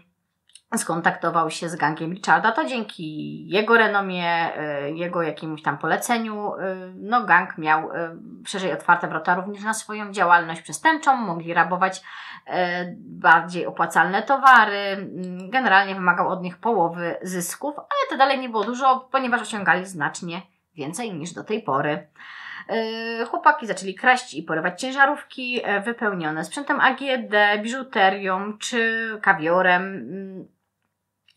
skontaktował się z gangiem Richarda, to dzięki jego renomie, y, jego jakiemuś tam poleceniu, y, no gang miał y, szerzej otwarte wrota również na swoją działalność przestępczą, mogli rabować bardziej opłacalne towary, mm, generalnie wymagał od nich połowy zysków, ale to dalej nie było dużo, ponieważ osiągali znacznie więcej niż do tej pory. Chłopaki zaczęli kraść i porywać ciężarówki wypełnione sprzętem AGD, biżuterią czy kawiorem mm,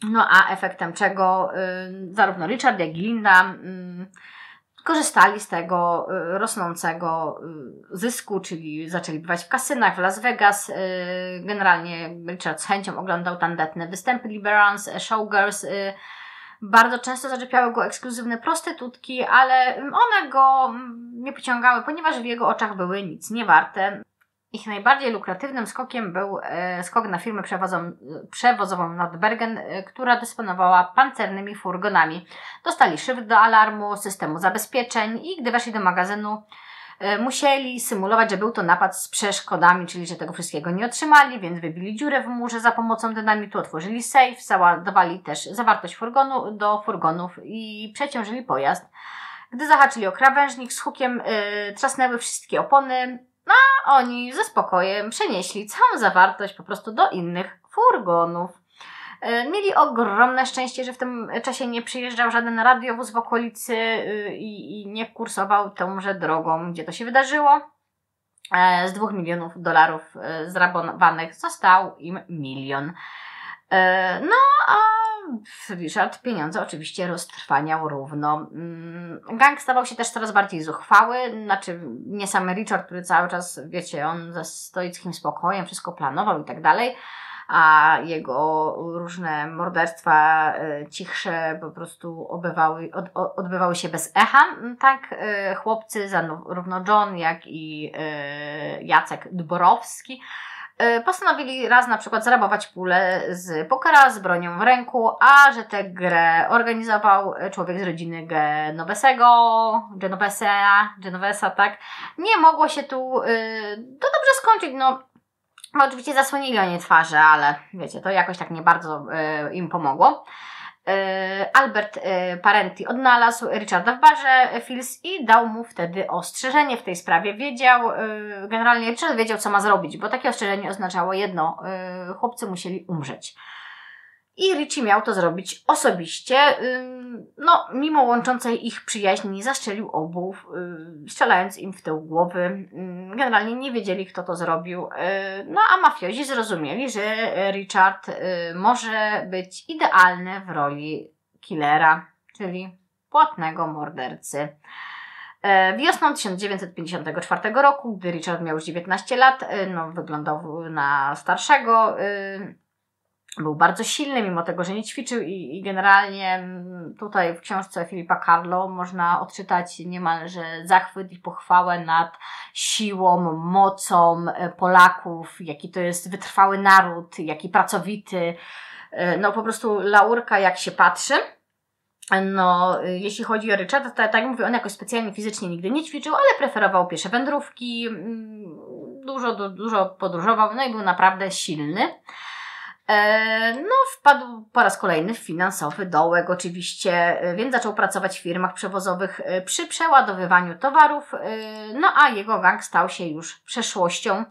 no a efektem czego y, zarówno Richard, jak i Linda y, korzystali z tego y, rosnącego zysku, czyli zaczęli bywać w kasynach w Las Vegas. Generalnie Richard z chęcią oglądał tandetne występy Liberance, Showgirls. Bardzo często zaczepiały go ekskluzywne prostytutki, ale one go mm, nie pociągały, ponieważ w jego oczach były nic nie warte. Ich najbardziej lukratywnym skokiem był e, skok na firmę przewozową Nordbergen, e, która dysponowała pancernymi furgonami. Dostali szyfr do alarmu, systemu zabezpieczeń i gdy weszli do magazynu, e, musieli symulować, że był to napad z przeszkodami, czyli że tego wszystkiego nie otrzymali, więc wybili dziurę w murze za pomocą dynamitu, otworzyli safe, załadowali też zawartość furgonu do furgonów i przeciążyli pojazd. Gdy zahaczyli o krawężnik, z hukiem yy, trzasnęły wszystkie opony, a oni ze spokojem przenieśli całą zawartość po prostu do innych furgonów. E, mieli ogromne szczęście, że w tym czasie nie przyjeżdżał żaden radiowóz w okolicy y, i, i nie kursował tąże drogą, gdzie to się wydarzyło. E, z dwóch milionów dolarów e, zrabowanych został im milion. No, a Richard pieniądze oczywiście roztrwaniał równo. Mm, gang stawał się też coraz bardziej zuchwały, znaczy nie sam Richard, który cały czas, wiecie, on ze stoickim spokojem wszystko planował i tak dalej, a jego różne morderstwa e, cichsze po prostu obywały, od, odbywały się bez echa. Tak e, chłopcy, zarówno John, jak i e, Jacek Dborowski, postanowili raz na przykład zarabować pulę z pokera z bronią w ręku, a że tę grę organizował człowiek z rodziny Genovesego, Genovesa, Genovesa, tak, nie mogło się tu y, to dobrze skończyć, no oczywiście zasłonili oni twarze, ale wiecie, to jakoś tak nie bardzo y, im pomogło. Y, Albert y, Parenti odnalazł Richarda w barze Fils i dał mu wtedy ostrzeżenie w tej sprawie. Wiedział, generalnie Richard wiedział, co ma zrobić, bo takie ostrzeżenie oznaczało jedno: chłopcy musieli umrzeć. I Richie miał to zrobić osobiście. No, mimo łączącej ich przyjaźni, zastrzelił obu, strzelając im w tył głowy. Generalnie nie wiedzieli, kto to zrobił. No, a mafiozi zrozumieli, że Richard może być idealny w roli killera, czyli płatnego mordercy. Wiosną 1954 roku, gdy Richard miał już 19 lat, no, wyglądał na starszego był bardzo silny, mimo tego, że nie ćwiczył i, i generalnie mm, tutaj w książce Filipa Carlo można odczytać niemalże zachwyt i pochwałę nad siłą, mocą e, Polaków, jaki to jest wytrwały naród, jaki pracowity. E, no po prostu laurka jak się patrzy. No, e, jeśli chodzi o Richarda, to tak jak mówię, on jakoś specjalnie fizycznie nigdy nie ćwiczył, ale preferował piesze wędrówki, mm, dużo, dużo podróżował, no i był naprawdę silny. E, no, wpadł po raz kolejny w finansowy dołek oczywiście, e, więc zaczął pracować w firmach przewozowych e, przy przeładowywaniu towarów, no a jego gang stał się już przeszłością.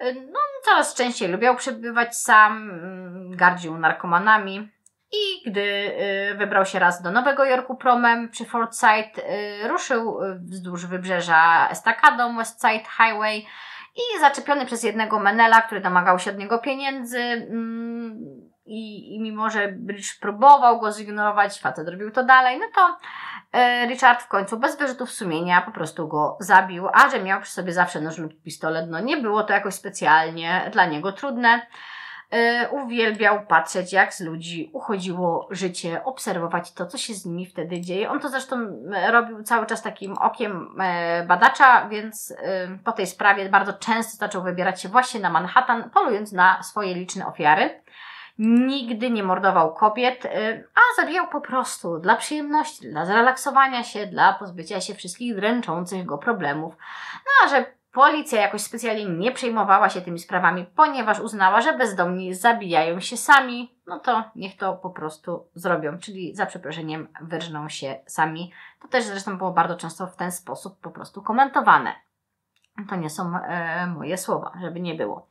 No, coraz częściej lubiał przebywać sam, mm, gardził narkomanami i gdy wybrał się raz do Nowego Jorku promem przy Fort Side, ruszył wzdłuż wybrzeża estakadą West Side Highway, i zaczepiony przez jednego Menela, który domagał się od niego pieniędzy mm, i, i mimo, że Bridge próbował go zignorować, facet robił to dalej, no to e, Richard w końcu bez wyrzutów sumienia po prostu go zabił, a że miał przy sobie zawsze noż lub pistolet, no nie było to jakoś specjalnie dla niego trudne. E, uwielbiał patrzeć, jak z ludzi uchodziło życie, obserwować to, co się z nimi wtedy dzieje. On to zresztą e, robił cały czas takim okiem e, badacza, więc po tej sprawie bardzo często zaczął wybierać się właśnie na Manhattan, polując na swoje liczne ofiary. Nigdy nie mordował kobiet, a zabijał po prostu dla przyjemności, dla zrelaksowania się, dla pozbycia się wszystkich dręczących go problemów. No a że Policja jakoś specjalnie nie przejmowała się tymi sprawami, ponieważ uznała, że bezdomni zabijają się sami, no to niech to po prostu zrobią, czyli za przeproszeniem wyrżną się sami. To też zresztą było bardzo często w ten sposób po prostu komentowane. To nie są e, moje słowa, żeby nie było.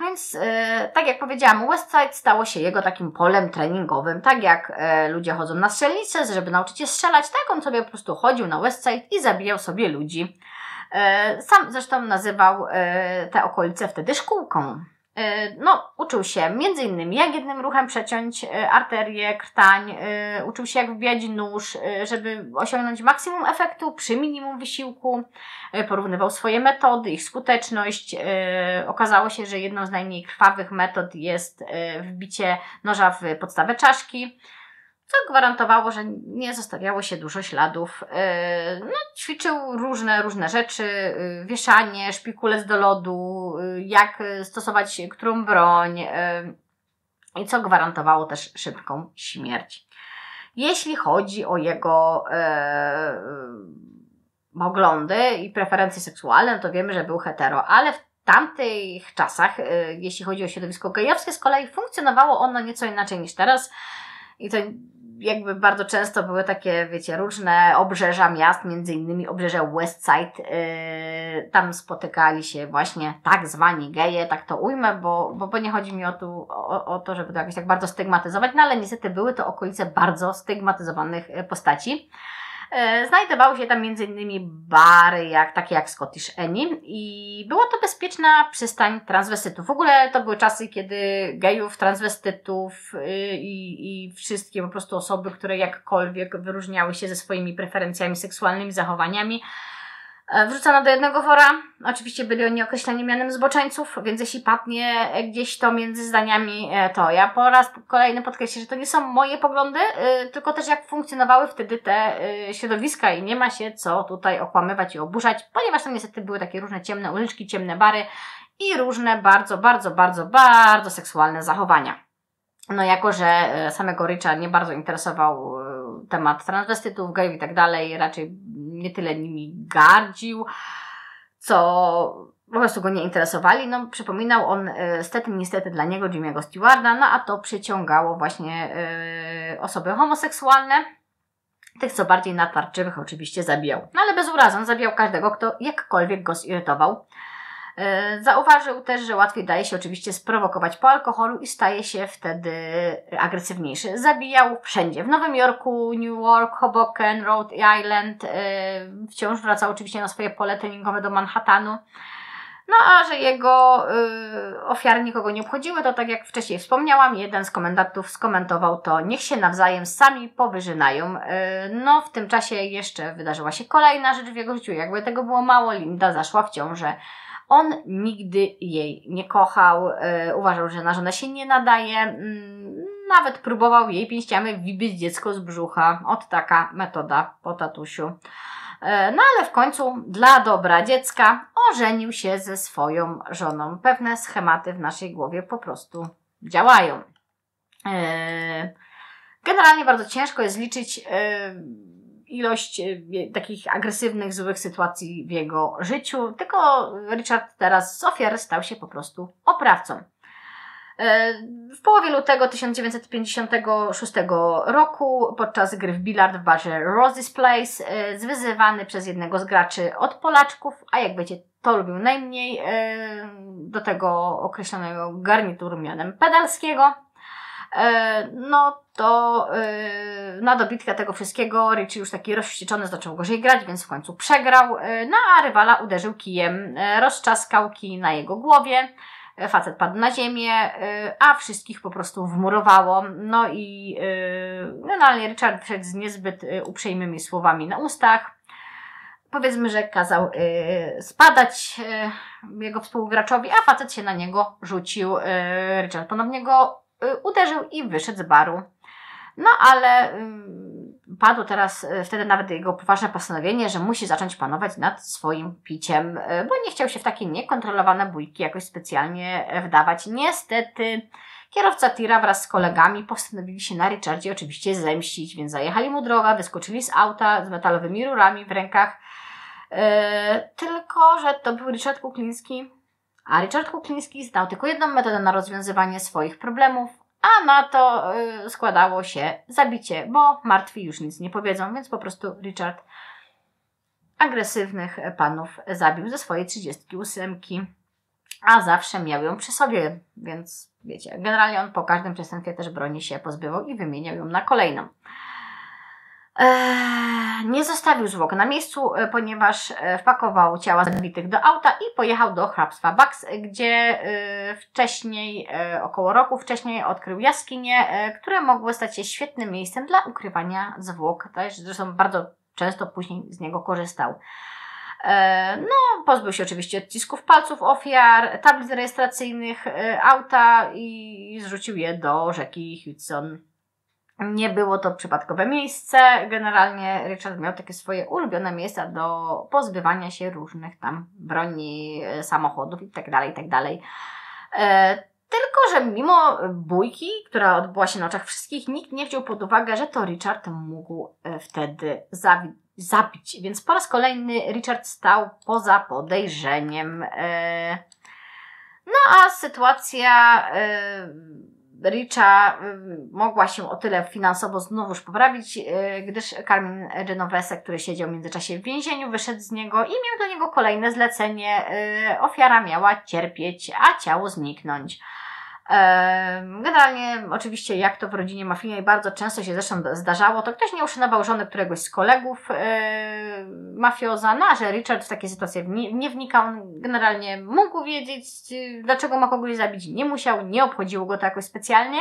Więc, e, tak jak powiedziałam, Westside stało się jego takim polem treningowym. Tak jak e, ludzie chodzą na strzelnicę, żeby nauczyć się strzelać, tak on sobie po prostu chodził na Westside i zabijał sobie ludzi. E, sam zresztą nazywał e, te okolice wtedy szkółką. E, no, uczył się między innymi jak jednym ruchem przeciąć arterię, krtań, uczył się jak wbijać nóż, żeby osiągnąć maksimum efektu przy minimum wysiłku, porównywał swoje metody, ich skuteczność. Okazało się, że jedną z najmniej krwawych metod jest wbicie noża w podstawę czaszki co gwarantowało, że nie zostawiało się dużo śladów. E, no, ćwiczył różne, różne rzeczy, e, wieszanie, szpikulec do lodu, e, jak stosować którą broń i co gwarantowało też szybką śmierć. Jeśli chodzi o jego e, oglądy i preferencje seksualne, to wiemy, że był hetero, ale w tamtych czasach, e, jeśli chodzi o środowisko gejowskie, z kolei funkcjonowało ono nieco inaczej niż teraz. I to jakby bardzo często były takie, wiecie, różne obrzeża miast, między innymi obrzeża Westside. Yy, tam spotykali się właśnie tak zwani geje, tak to ujmę, bo, bo, bo nie chodzi mi o, tu, o, o to, żeby to jakoś tak bardzo stygmatyzować, no ale niestety były to okolice bardzo stygmatyzowanych e, postaci. E, znajdowały się tam m.in. bary, jak, takie jak Scottish Annie i była to bezpieczna przystań transwestytów. W ogóle to były czasy, kiedy gejów, transwestytów y, i, i wszystkie po prostu osoby, które jakkolwiek wyróżniały się ze swoimi preferencjami seksualnymi, zachowaniami, wrzucano do jednego wora. Oczywiście byli oni określeni mianem zboczeńców, więc jeśli padnie gdzieś to między zdaniami, e, to ja po raz kolejny podkreślę, że to nie są moje poglądy, e, tylko też jak funkcjonowały wtedy te środowiska i nie ma się co tutaj okłamywać i oburzać, ponieważ to niestety były takie różne ciemne uliczki, ciemne bary i różne bardzo, bardzo, bardzo, bardzo seksualne zachowania. No jako, że e, samego Richa nie bardzo interesował e, temat transwestytów, gejów i tak dalej, raczej nie tyle nimi gardził, co po prostu go nie interesowali. No, przypominał on e, stety, niestety dla niego Jimmy'ego Stewarda, no a to przyciągało właśnie e, osoby homoseksualne. Tych co bardziej natarczywych oczywiście zabijał. No ale bez urazy, on zabijał każdego, kto jakkolwiek go zirytował. E, zauważył też, że łatwiej daje się oczywiście sprowokować po alkoholu i staje się wtedy agresywniejszy. Zabijał wszędzie. W Nowym Jorku, New York, Hoboken, Rhode Island. E, wciąż wracał oczywiście na swoje pole treningowe do Manhattanu. No a że jego y, ofiary nikogo nie obchodziły, to tak jak wcześniej wspomniałam, jeden z komendantów skomentował to, niech się nawzajem sami powyżynają. Y, no w tym czasie jeszcze wydarzyła się kolejna rzecz w jego życiu. Jakby tego było mało, Linda zaszła w ciążę. On nigdy jej nie kochał, e, uważał, że na żonę się nie nadaje, mm, nawet próbował jej pięściami wybić dziecko z brzucha. Od taka metoda po tatusiu. E, no ale w końcu dla dobra dziecka ożenił się ze swoją żoną. Pewne schematy w naszej głowie po prostu działają. E, generalnie bardzo ciężko jest liczyć ilość e, takich agresywnych, złych sytuacji w jego życiu, tylko Richard teraz z ofiar stał się po prostu oprawcą. E, w połowie lutego 1956 roku, podczas gry w billard w barze Rosie's Place, e, zwyzywany przez jednego z graczy od Polaczków, a jak wiecie, to lubił najmniej, do tego określonego garnituru mianem pedalskiego, no to yy, na dobitkę tego wszystkiego Richie już taki rozwścieczony zaczął gorzej grać, więc w końcu przegrał. Yy, no a rywala uderzył kijem, rozczaskał kij na jego głowie. Facet padł na ziemię, a wszystkich po prostu wmurowało. No i generalnie Richard wszedł z niezbyt uprzejmymi słowami na ustach. Powiedzmy, że kazał spadać jego współgraczowi, a facet się na niego rzucił. Yy, Richard ponownie go uderzył i wyszedł z baru. No ale padło teraz y, wtedy nawet jego poważne postanowienie, że musi zacząć panować nad swoim piciem, y, bo nie chciał się w takie niekontrolowane bójki jakoś specjalnie e, wdawać. Niestety kierowca tira wraz z kolegami postanowili się na Richardzie oczywiście zemścić, więc zajechali mu drogę, wyskoczyli z auta z metalowymi rurami w rękach. Yy, tylko, że to był Richard Kukliński, a Richard Kukliński znał tylko jedną metodę na rozwiązywanie swoich problemów, a na to y, składało się zabicie, bo martwi już nic nie powiedzą, więc po prostu Richard agresywnych panów zabił ze swojej 38, a zawsze miał ją przy sobie, więc wiecie, generalnie on po każdym przestępstwie też broni się pozbywał i wymieniał ją na kolejną. Eee, nie zostawił zwłok na miejscu, e, ponieważ e, wpakował ciała zabitych do auta i pojechał do hrabstwa Bax, gdzie e, wcześniej, około roku wcześniej odkrył jaskinie, które mogły stać się świetnym miejscem dla ukrywania zwłok. Zresztą bardzo często później z niego korzystał. No, pozbył się oczywiście odcisków palców ofiar, tablic rejestracyjnych auta i zrzucił je do rzeki Hudson. Nie było to przypadkowe miejsce. Generalnie Richard miał takie swoje ulubione miejsca do pozbywania się różnych tam broni, e, samochodów itd. Tak itd. Tak e, tylko, że mimo bójki, która odbyła się na oczach wszystkich, nikt nie wziął pod uwagę, że to Richard mógł e, wtedy zabi- zabić. Więc po raz kolejny Richard stał poza podejrzeniem. No a sytuacja. Richa y, mogła się o tyle finansowo znowuż poprawić, y, gdyż Carmen Genovese, który siedział w międzyczasie w więzieniu, wyszedł z niego i miał do niego kolejne zlecenie. Y, ofiara miała cierpieć, a ciało zniknąć. Generalnie, oczywiście, jak to w rodzinie mafijnej bardzo często się zresztą zdarzało, to ktoś nie uszanował żony któregoś z kolegów e, mafioza, no a że Richard w takie sytuacje nie, wnikał, generalnie mógł wiedzieć, dlaczego ma kogoś zabić, nie musiał, nie obchodziło go to jakoś specjalnie.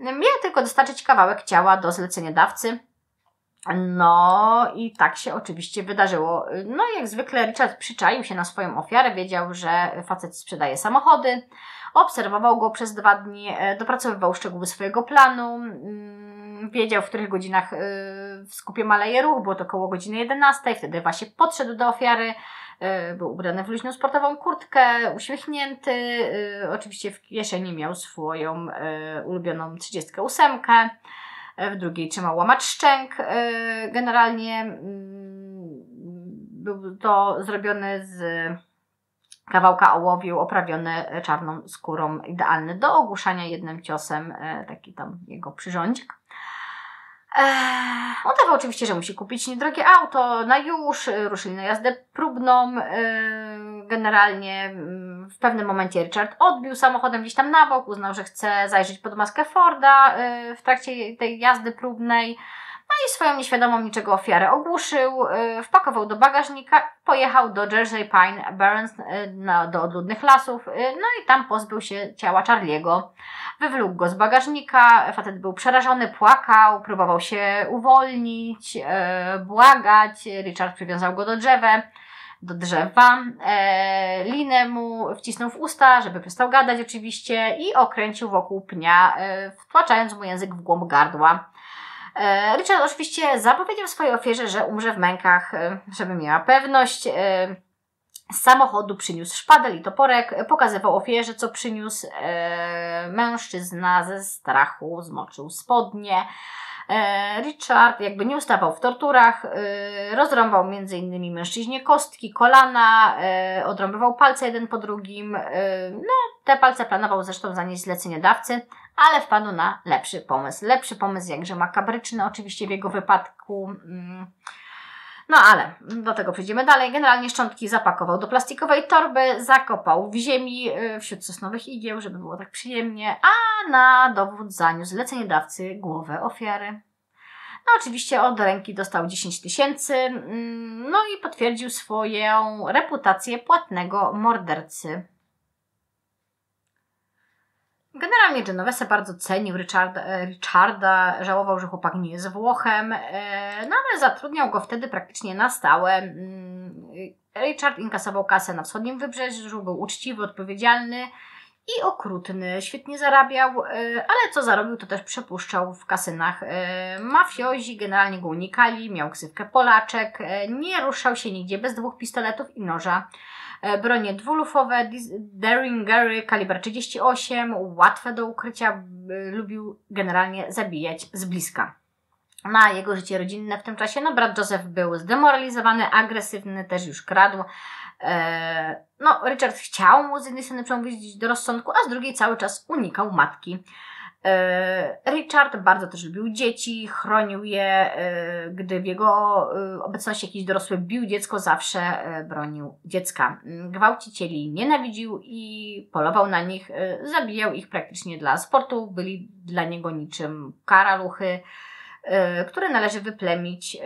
Miał tylko dostarczyć kawałek ciała do zleceniodawcy. No i tak się oczywiście wydarzyło. No jak zwykle Richard przyczaił się na swoją ofiarę, wiedział, że facet sprzedaje samochody, obserwował go przez dwa dni, e, dopracowywał szczegóły swojego planu, mm, wiedział w których godzinach e, w skupie maleje ruch, było to około godziny 11, wtedy właśnie podszedł do ofiary, Był ubrany w luźną sportową kurtkę, uśmiechnięty. Oczywiście w kieszeni miał swoją ulubioną 38. W drugiej trzymał łamacz szczęk. Generalnie mm, był to zrobione z kawałka ołowiu oprawione czarną skórą, idealny do ogłuszania jednym ciosem, taki tam jego przyrządzik. Eee, udawał oczywiście, że musi kupić niedrogie auto na już, y, ruszyli na jazdę próbną. Yy, generalnie yy, w pewnym momencie Richard odbił samochodem gdzieś tam na bok, uznał, że chce zajrzeć pod maskę Forda yy, w trakcie tej jazdy próbnej. I swoją nieświadomą niczego ofiarę ogłuszył, yy, wpakował do bagażnika, pojechał do Jersey Pine Barrens, yy, do odludnych lasów, yy, no i tam pozbył się ciała Charlie'ego. Wywlókł go z bagażnika, facet był przerażony, płakał, próbował się uwolnić, błagać. Richard przywiązał go do drzewa, do drzewa. E, linę mu wcisnął w usta, żeby przestał gadać oczywiście i okręcił wokół pnia, e, wtłaczając mu język w głąb gardła. E, Richard oczywiście zapowiedział swojej ofierze, że umrze w mękach, e, żeby miała pewność. E, z samochodu przyniósł szpadel i toporek, pokazywał ofierze, co przyniósł mężczyzna ze strachu, zmoczył spodnie. Richard jakby nie ustawał w torturach, rozrąbał innymi mężczyźnie kostki, kolana, odrąbywał palce jeden po drugim. No, te palce planował zresztą zanieść zleceniodawcy, ale wpadł na lepszy pomysł. Lepszy pomysł jakże makabryczny, oczywiście w jego wypadku. Mm, no ale do tego przejdziemy dalej. Generalnie szczątki zapakował do plastikowej torby, zakopał w ziemi y, wśród sosnowych igieł, żeby było tak przyjemnie, a na dowód zaniósł zleceniodawcy głowę ofiary. No oczywiście od ręki dostał 10 tysięcy, mm, no i potwierdził swoją reputację płatnego mordercy. Generalnie Genovese bardzo cenił Richarda, e, Richarda, żałował, że chłopak nie jest Włochem, e, no ale zatrudniał go wtedy praktycznie na stałe. Mm, Richard inkasował kasę na wschodnim wybrzeżu, był uczciwy, odpowiedzialny i okrutny. Świetnie zarabiał, e, ale co zarobił, to też przepuszczał w kasynach. Mafiozi generalnie go unikali, miał ksywkę Polaczek, nie ruszał się nigdzie bez dwóch pistoletów i noża. E, bronie dwulufowe, Derringery kaliber 38, łatwe do ukrycia, lubił generalnie zabijać z bliska. Na jego życie rodzinne w tym czasie, no brat Joseph był zdemoralizowany, agresywny, też już kradł. E, no, Richard chciał mu z jednej strony przemówić do rozsądku, a z drugiej cały czas unikał matki. E, Richard bardzo też lubił dzieci, chronił je, e, gdy w jego e, obecności jakiś dorosły bił dziecko, zawsze bronił dziecka. Gwałcicieli nienawidził i polował na nich, zabijał ich praktycznie dla sportu, byli dla niego niczym karaluchy, które należy wyplemić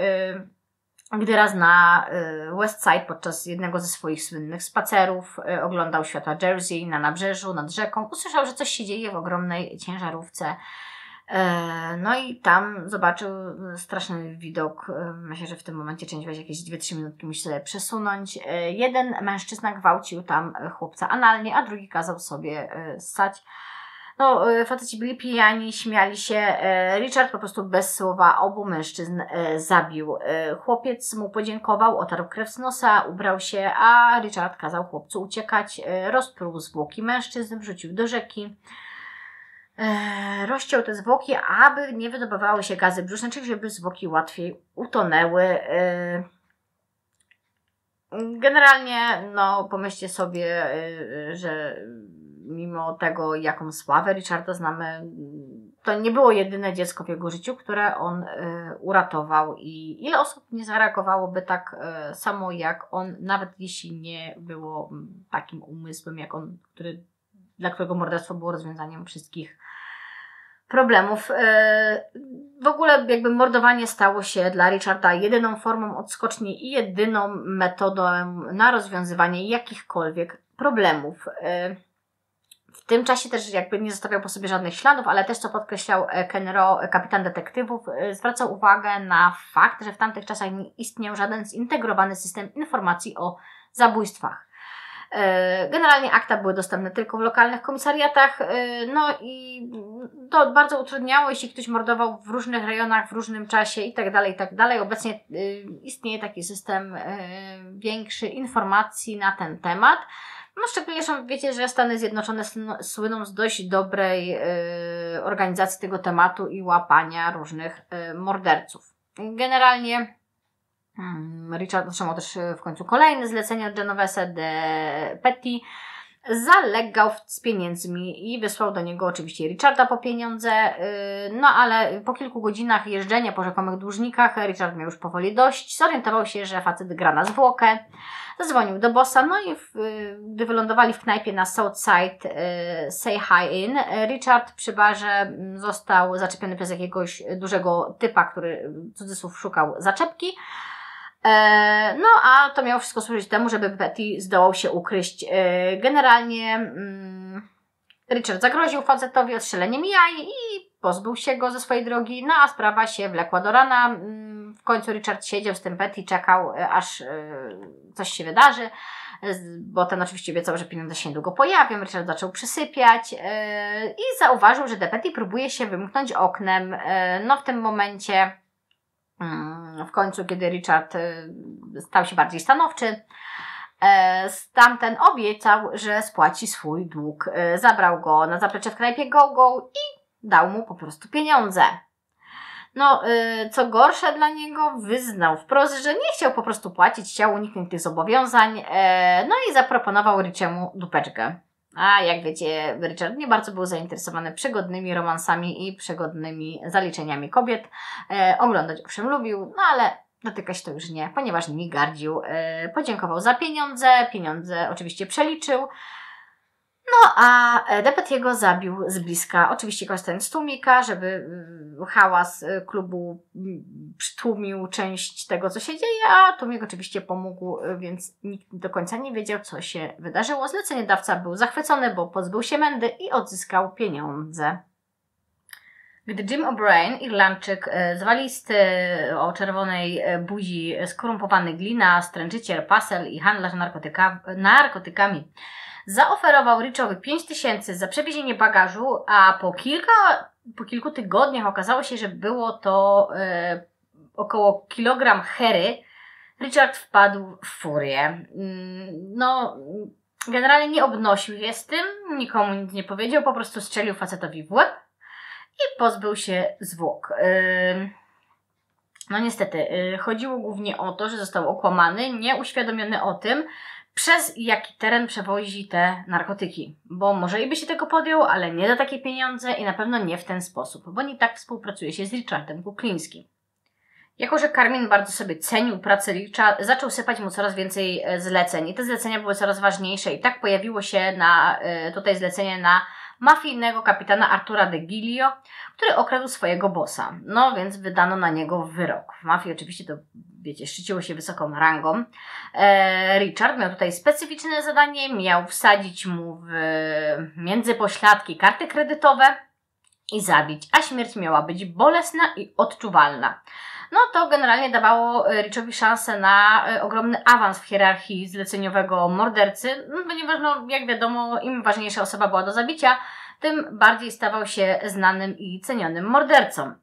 gdy raz na y, West Side podczas jednego ze swoich słynnych spacerów y, oglądał światła Jersey na nabrzeżu, nad rzeką, usłyszał, że coś się dzieje w ogromnej ciężarówce. E, no i tam zobaczył straszny widok. Myślę, że w tym momencie część weź jakieś 2-3 minutki musi sobie przesunąć. Jeden mężczyzna gwałcił tam chłopca analnie, a drugi kazał sobie ssać. No, e, faceci byli pijani, śmiali się. E, Richard po prostu bez słowa obu mężczyzn e, zabił. Chłopiec mu podziękował, otarł krew z nosa, ubrał się, a Richard kazał chłopcu uciekać. Rozpruł zwłoki mężczyzn, wrzucił do rzeki. Rozciął te zwłoki, aby nie wydobywały się gazy brzuszne, czyli żeby zwłoki łatwiej utonęły. Generalnie, no, pomyślcie sobie, że mimo tego, jaką sławę Richarda znamy, to nie było jedyne dziecko w jego życiu, które on y, uratował i ile osób nie zareagowałoby tak y, samo jak on, nawet jeśli nie było takim umysłem jak on, który, dla którego morderstwo było rozwiązaniem wszystkich problemów. Y, w ogóle jakby mordowanie stało się dla Richarda jedyną formą odskoczni i jedyną metodą na rozwiązywanie jakichkolwiek problemów. W tym czasie też jakby nie zostawiał po sobie żadnych śladów, ale też co podkreślał e, Kenro, kapitan detektywów, e, zwracał uwagę na fakt, że w tamtych czasach nie istniał żaden zintegrowany system informacji o zabójstwach. E, generalnie akta były dostępne tylko w lokalnych komisariatach, no i to bardzo utrudniało, jeśli ktoś mordował w różnych rejonach, w różnym czasie i tak dalej, i tak. Obecnie istnieje taki system większy informacji na ten temat. No szczególnie, że wiecie, że Stany Zjednoczone słyną z dość dobrej y, organizacji tego tematu i łapania różnych y, morderców. Generalnie hmm, Richard otrzymał też y, w końcu kolejne zlecenie od Genovese de Petty, zalegał z pieniędzmi i wysłał do niego oczywiście Richarda po pieniądze, y, no ale po kilku godzinach jeżdżenia po rzekomych dłużnikach Richard miał już powoli dość, zorientował się, że facet gra na zwłokę, zadzwonił do bossa, no i w, y, gdy wylądowali w knajpie na Southside y, Say Hi Inn, Richard przy barze mm, został zaczepiony przez jakiegoś dużego typa, który cudzysłów szukał zaczepki, no, a to miało wszystko służyć temu, żeby Betty zdołał się ukryć. E, generalnie mm, Richard zagroził facetowi odstrzeleniem jaj i pozbył się go ze swojej drogi, no a sprawa się wlekła do rana. Mm, w końcu Richard siedział z tym Betty, czekał e, aż coś się wydarzy, bo ten oczywiście wiedział, że pieniądze się niedługo pojawią. Richard zaczął przysypiać i zauważył, że Betty próbuje się wymknąć oknem. No w tym momencie w końcu, kiedy Richard y, stał się bardziej stanowczy, e, Tamten obiecał, że spłaci swój dług. E, zabrał go na zaplecze w knajpie Gogo i dał mu po prostu pieniądze. No, y, co gorsze dla niego, wyznał wprost, że nie chciał po prostu płacić, chciał uniknąć tych zobowiązań, e, no i zaproponował Richiemu dupeczkę. A jak wiecie, Richard nie bardzo był zainteresowany przygodnymi romansami i przygodnymi zaliczeniami kobiet. E, oglądać owszem lubił, no ale dotykać to już nie, ponieważ nimi gardził. E, podziękował za pieniądze, pieniądze oczywiście przeliczył. No a Depetiego zabił z bliska, oczywiście korzystając z tłumika, żeby mm, hałas y, klubu mm, przytłumił część tego, co się dzieje, a tłumik oczywiście pomógł, y, więc nikt do końca nie wiedział, co się wydarzyło. Zleceniodawca był zachwycony, bo pozbył się mędy i odzyskał pieniądze. Gdy Jim O'Brien, Irlandczyk, y, zwalisty, o czerwonej buzi, skorumpowany glina, stręczyciel, pasel i handlarz narkotyka, narkotykami, zaoferował Richowi 5 tysięcy za przewiezienie bagażu, a po kilka, po kilku tygodniach okazało się, że było to e, około kilogram hery. Richard wpadł w furię. Mm, no, generalnie nie obnosił się z tym, nikomu nic nie powiedział, po prostu strzelił facetowi w łeb i pozbył się zwłok. E, no niestety, e, chodziło głównie o to, że został okłamany, nieuświadomiony o tym, przez jaki teren przewozi te narkotyki. Bo może i by się tego podjął, ale nie za takie pieniądze i na pewno nie w ten sposób, bo nie tak współpracuje się z Richardem Kuklińskim. Jako, że Karmin bardzo sobie cenił pracę Richa, zaczął sypać mu coraz więcej e, zleceń i te zlecenia były coraz ważniejsze i tak pojawiło się na, e, tutaj zlecenie na mafijnego kapitana Artura de Gilio, który okradł swojego bossa. No więc wydano na niego wyrok. W mafii oczywiście to, wiecie, szczyciło się wysoką rangą. E, Richard miał tutaj specyficzne zadanie, miał wsadzić mu w międzypośladki karty kredytowe i zabić, a śmierć miała być bolesna i odczuwalna no to generalnie dawało e, Richowi szansę na e, ogromny awans w hierarchii zleceniowego mordercy, no, ponieważ, no, jak wiadomo, im ważniejsza osoba była do zabicia, tym bardziej stawał się znanym i cenionym mordercą.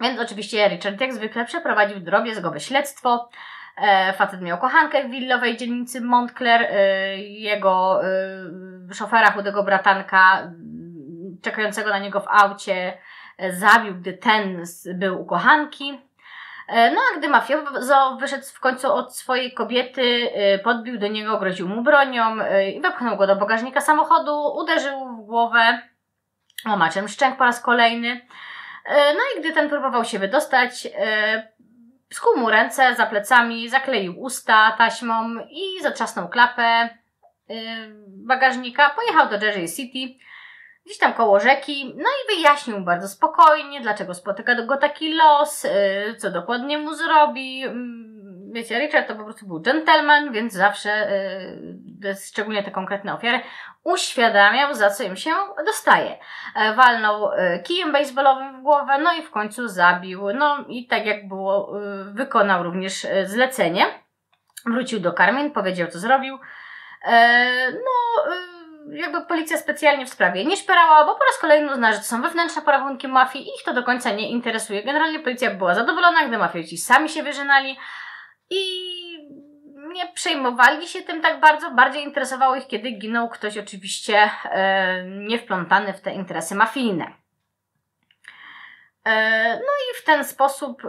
Więc oczywiście Richard jak zwykle przeprowadził drobiazgowe śledztwo. E, facet miał kochankę w willowej dzielnicy Montclair. E, jego e, szofera, chudego bratanka, czekającego na niego w aucie, e, zabił, gdy ten był u kochanki. E, no a gdy mafiozo wyszedł w końcu od swojej kobiety, e, podbił do niego, groził mu bronią e, i wepchnął go do bagażnika samochodu, uderzył w głowę łamaczem szczęk po raz kolejny. No i gdy ten próbował się wydostać, skuł mu ręce za plecami, zakleił usta taśmą i zatrzasnął klapę bagażnika, pojechał do Jersey City, gdzieś tam koło rzeki, no i wyjaśnił bardzo spokojnie, dlaczego spotyka go taki los, y, co dokładnie mu zrobi. Mm, wiecie, Richard to po prostu był gentleman, więc zawsze, y, szczególnie te konkretne ofiary, uświadamiał, za co im się dostaje. E, walnął y, kijem baseballowym w głowę, no i w końcu zabił. No i tak jak było, wykonał również zlecenie. Wrócił do Carmen, powiedział, co zrobił. E, no, jakby policja specjalnie w sprawie nie szperała, bo po raz kolejny uznała, że to są wewnętrzne porachunki mafii i ich to do końca nie interesuje. Generalnie policja była zadowolona, gdy mafioci sami się wyżynali i nie przejmowali się tym tak bardzo. Bardziej interesowało ich, kiedy ginął ktoś oczywiście e, niewplątany w te interesy mafijne. E, no i w ten sposób e,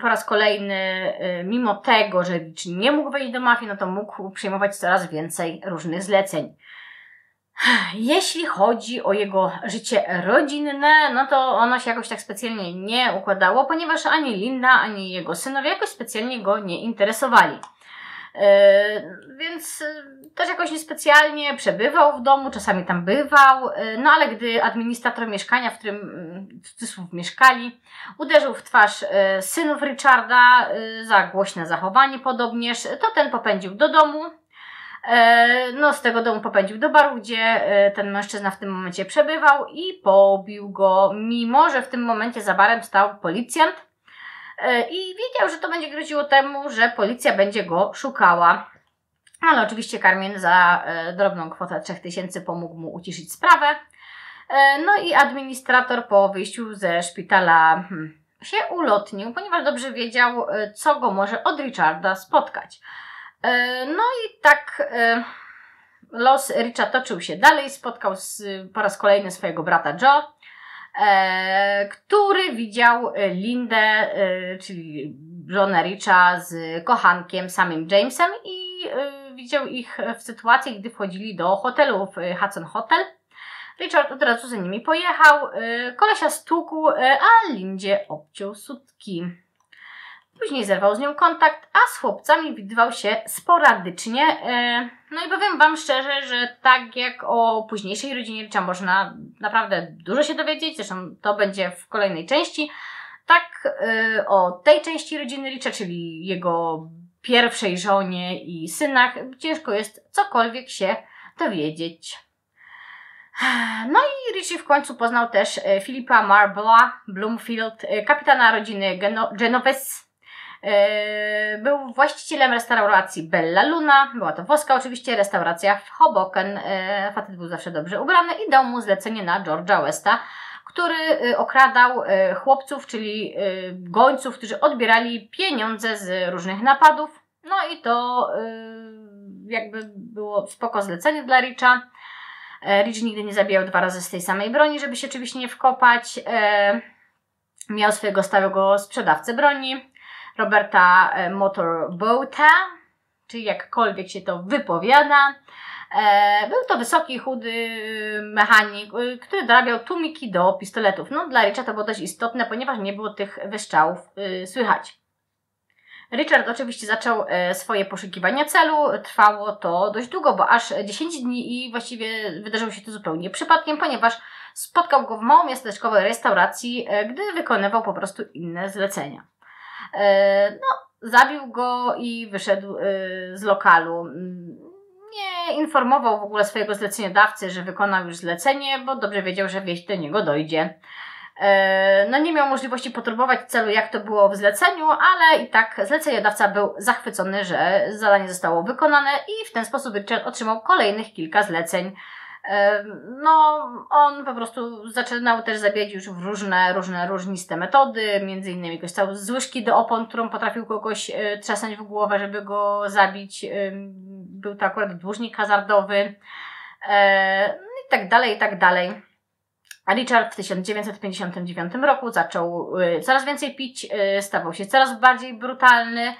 po raz kolejny, e, mimo tego, że nie mógł wejść do mafii, no to mógł przyjmować coraz więcej różnych zleceń. Jeśli chodzi o jego życie rodzinne, no to ono się jakoś tak specjalnie nie układało, ponieważ ani Linda, ani jego synowie jakoś specjalnie go nie interesowali. Yy, więc yy, też jakoś niespecjalnie przebywał w domu, czasami tam bywał, yy, no ale gdy administrator mieszkania, w którym w cudzysłów mieszkali, uderzył w twarz synów Richarda za głośne zachowanie podobnież, to ten popędził do domu. No, z tego domu popędził do baru, gdzie ten mężczyzna w tym momencie przebywał i pobił go, mimo że w tym momencie za barem stał policjant E, i wiedział, że to będzie groziło temu, że policja będzie go szukała. Ale oczywiście Carmen za e, drobną kwotę 3000 pomógł mu uciszyć sprawę. E, no i administrator po wyjściu ze szpitala hmm, się ulotnił, ponieważ dobrze wiedział, co go może od Richarda spotkać. No i tak los Richa toczył się dalej. Spotkał po raz kolejny swojego brata Joe e, który widział e, Lindę, e, czyli żonę Richa z kochankiem samym Jamesem i e, widział ich w sytuacji, gdy wchodzili do hotelu w Hudson Hotel. Richard od razu za nimi pojechał, e, kolesia stukł, e, a Lindzie obciął sutki. Później zerwał z nią kontakt, a z chłopcami widywał się sporadycznie. E, no i powiem Wam szczerze, że tak jak o późniejszej rodzinie Richa można naprawdę dużo się dowiedzieć, zresztą to będzie w kolejnej części, tak e, o tej części rodziny Richa, czyli jego pierwszej żonie i synach, ciężko jest cokolwiek się dowiedzieć. No i Richie w końcu poznał też Filipa Marbla Bloomfield, kapitana rodziny Geno Genovese, E, był właścicielem restauracji Bella Luna, była to włoska oczywiście restauracja w Hoboken. E, facet był zawsze dobrze ubrany i dał mu zlecenie na George'a Westa, który e, okradał chłopców, czyli gońców, którzy odbierali pieniądze z różnych napadów. No i to jakby było spoko zlecenie dla Richa. Rich nigdy nie zabijał dwa razy z tej samej broni, żeby się oczywiście nie wkopać. Miał swojego stałego sprzedawcę broni. Roberta e, Motorboata, czy jakkolwiek się to wypowiada. E, był to wysoki, chudy mechanik, e, który dorabiał tłumiki do pistoletów. No, dla Richa to było dość istotne, ponieważ nie było tych wystrzałów słychać. Richard oczywiście zaczął swoje poszukiwania celu. Trwało to dość długo, bo aż 10 dni i właściwie wydarzyło się to zupełnie przypadkiem, ponieważ spotkał go w małomiasteczkowej restauracji, gdy wykonywał po prostu inne zlecenia. E, no, zabił go i wyszedł e, z lokalu. Nie informował w ogóle swojego zleceniodawcy, że wykonał już zlecenie, bo dobrze wiedział, że wieść do niego dojdzie. E, no nie miał możliwości poturbować celu, jak to było w zleceniu, ale i tak zleceniodawca był zachwycony, że zadanie zostało wykonane i w ten sposób Richard otrzymał kolejnych kilka zleceń no, on po prostu zaczynał też zabijać już w różne, różne różniste metody, między innymi korzystał z łyżki do opon, którą potrafił kogoś e, trzasnąć w głowę, żeby go zabić. Był to akurat dłużnik hazardowy. E, no i tak dalej, i tak dalej. A Richard w 1959 roku zaczął e, coraz więcej pić, stawał się coraz bardziej brutalny,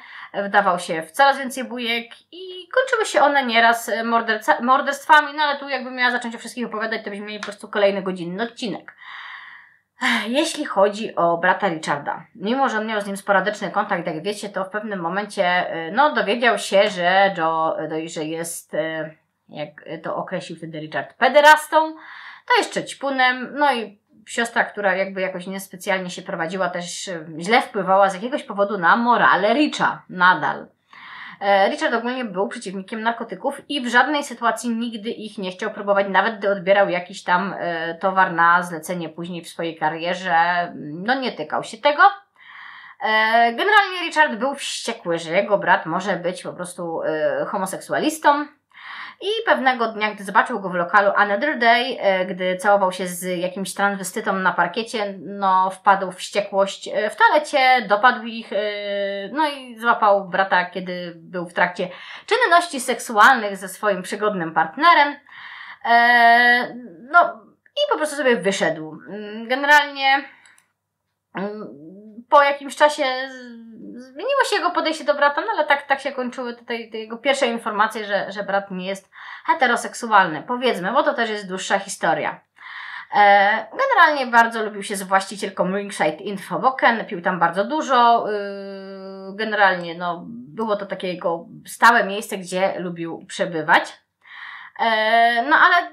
wdawał się w coraz więcej bujek i kończyły się one nieraz morderstwami, no ale tu jakbym miała zacząć o wszystkich opowiadać, to byśmy mieli po prostu kolejny godzinny odcinek. Jeśli chodzi o brata Richarda, mimo że on miał z nim sporadyczny kontakt, jak wiecie, to w pewnym momencie y, no, dowiedział się, że Joe, y, że jest, jak to określił wtedy Richard, pederastą, to jest ćpunem, no i siostra, która jakby jakoś niespecjalnie się prowadziła, też e, źle wpływała z jakiegoś powodu na morale Richa nadal. E, Richard ogólnie był przeciwnikiem narkotyków i w żadnej sytuacji nigdy ich nie chciał próbować, nawet gdy odbierał jakiś tam e, towar na zlecenie później w swojej karierze. No nie tykał się tego. Generalnie Richard był wściekły, że jego brat może być po prostu homoseksualistą I pewnego dnia, gdy zobaczył go w lokalu Another Day, e, gdy całował się z jakimś transwestytą na parkiecie, no wpadł w wściekłość e, w toalecie, dopadł ich, e, no i złapał brata, kiedy był w trakcie czynności seksualnych ze swoim przygodnym partnerem. No i po prostu sobie wyszedł. Mm, generalnie mm, po jakimś czasie zmieniło się jego podejście do brata, no ale tak, tak się kończyły tutaj te jego pierwsze informacje, że, że brat nie jest heteroseksualny. Powiedzmy, bo to też jest dłuższa historia. E, generalnie bardzo lubił się z właścicielką Ringside Infoboken, pił tam bardzo dużo. E, generalnie no, było to takie jego stałe miejsce, gdzie lubił przebywać. E, no ale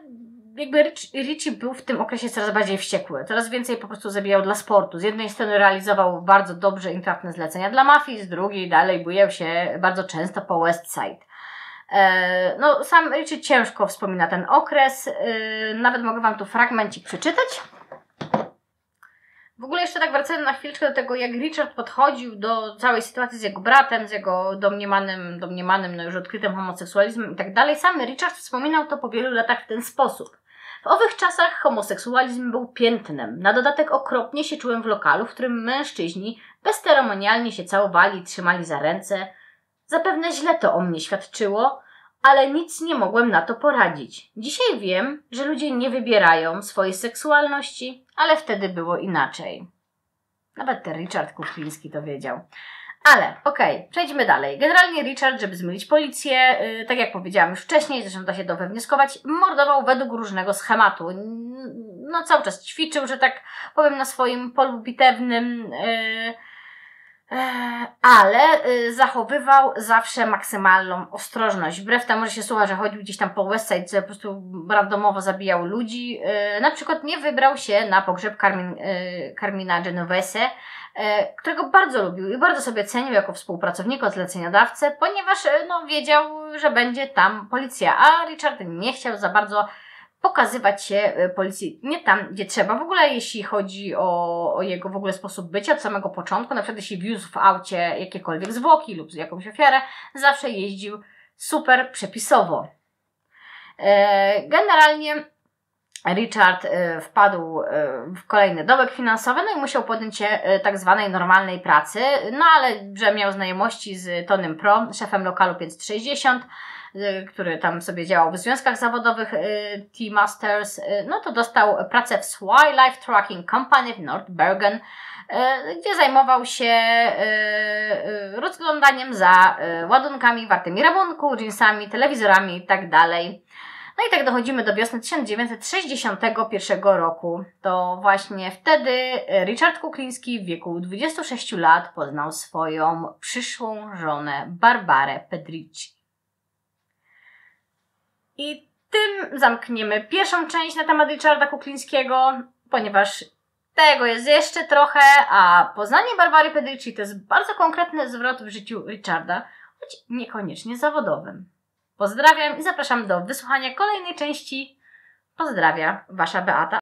jakby Richie był w tym okresie coraz bardziej wściekły, coraz więcej po prostu zabijał dla sportu. Z jednej strony realizował bardzo dobrze intratne zlecenia dla mafii, z drugiej dalej bujał się bardzo często po West Side. E, no, sam Richie ciężko wspomina ten okres. E, nawet mogę Wam tu fragmencik przeczytać. W ogóle jeszcze tak wracając na chwileczkę do tego, jak Richard podchodził do całej sytuacji z jego bratem, z jego domniemanym, domniemanym no już odkrytym homoseksualizmem i tak dalej. Sam Richard wspominał to po wielu latach w ten sposób. W owych czasach homoseksualizm był piętnem. Na dodatek okropnie się czułem w lokalu, w którym mężczyźni bezceremonialnie się całowali i trzymali za ręce. Zapewne źle to o mnie świadczyło, ale nic nie mogłem na to poradzić. Dzisiaj wiem, że ludzie nie wybierają swojej seksualności, ale wtedy było inaczej. Nawet ten Richard Kukliński to wiedział. Ale okej, okay, przejdźmy dalej. Generalnie Richard, żeby zmylić policję, yy, tak jak powiedziałam już wcześniej, zresztą da się to wywnioskować, mordował według różnego schematu. No cały czas ćwiczył, że tak powiem, na swoim polu bitewnym. Yy, ale y, zachowywał zawsze maksymalną ostrożność. Wbrew temu, że się słucha, że chodził gdzieś tam po Westside, co po prostu randomowo zabijał ludzi. Y, na przykład nie wybrał się na pogrzeb Carmin, Carmina Genovese, którego bardzo lubił i bardzo sobie cenił jako współpracownika, zleceniodawcę, ponieważ no, wiedział, że będzie tam policja, a Richard nie chciał za bardzo pokazywać się e, policji nie tam, gdzie trzeba. W ogóle jeśli chodzi o, o jego w ogóle sposób bycia od samego początku, na przykład jeśli wiózł w aucie jakiekolwiek zwłoki lub jakąś ofiarę, zawsze jeździł super przepisowo. E, generalnie Richard e, wpadł w kolejny dołek finansowy, no i musiał podjąć się tak zwanej normalnej pracy, no ale że miał znajomości z Tonym Pro, szefem lokalu 560, Y, który tam sobie działał w związkach zawodowych y, T-Masters, y, no to dostał pracę w Wildlife Tracking Company w North Bergen, gdzie zajmował się rozglądaniem za ładunkami wartymi rabunku, jeansami, telewizorami itd. No i tak dochodzimy do wiosny 1961 roku. To właśnie wtedy Richard Kukliński w wieku 26 lat poznał swoją przyszłą żonę Barbarę Pedrici. I tym zamkniemy pierwszą część na temat Richarda Kuklińskiego, ponieważ tego jest jeszcze trochę, a poznanie Barbary Pedrici to jest bardzo konkretny zwrot w życiu Richarda, choć niekoniecznie zawodowym. Pozdrawiam i zapraszam do wysłuchania kolejnej części. Pozdrawia Wasza Beata.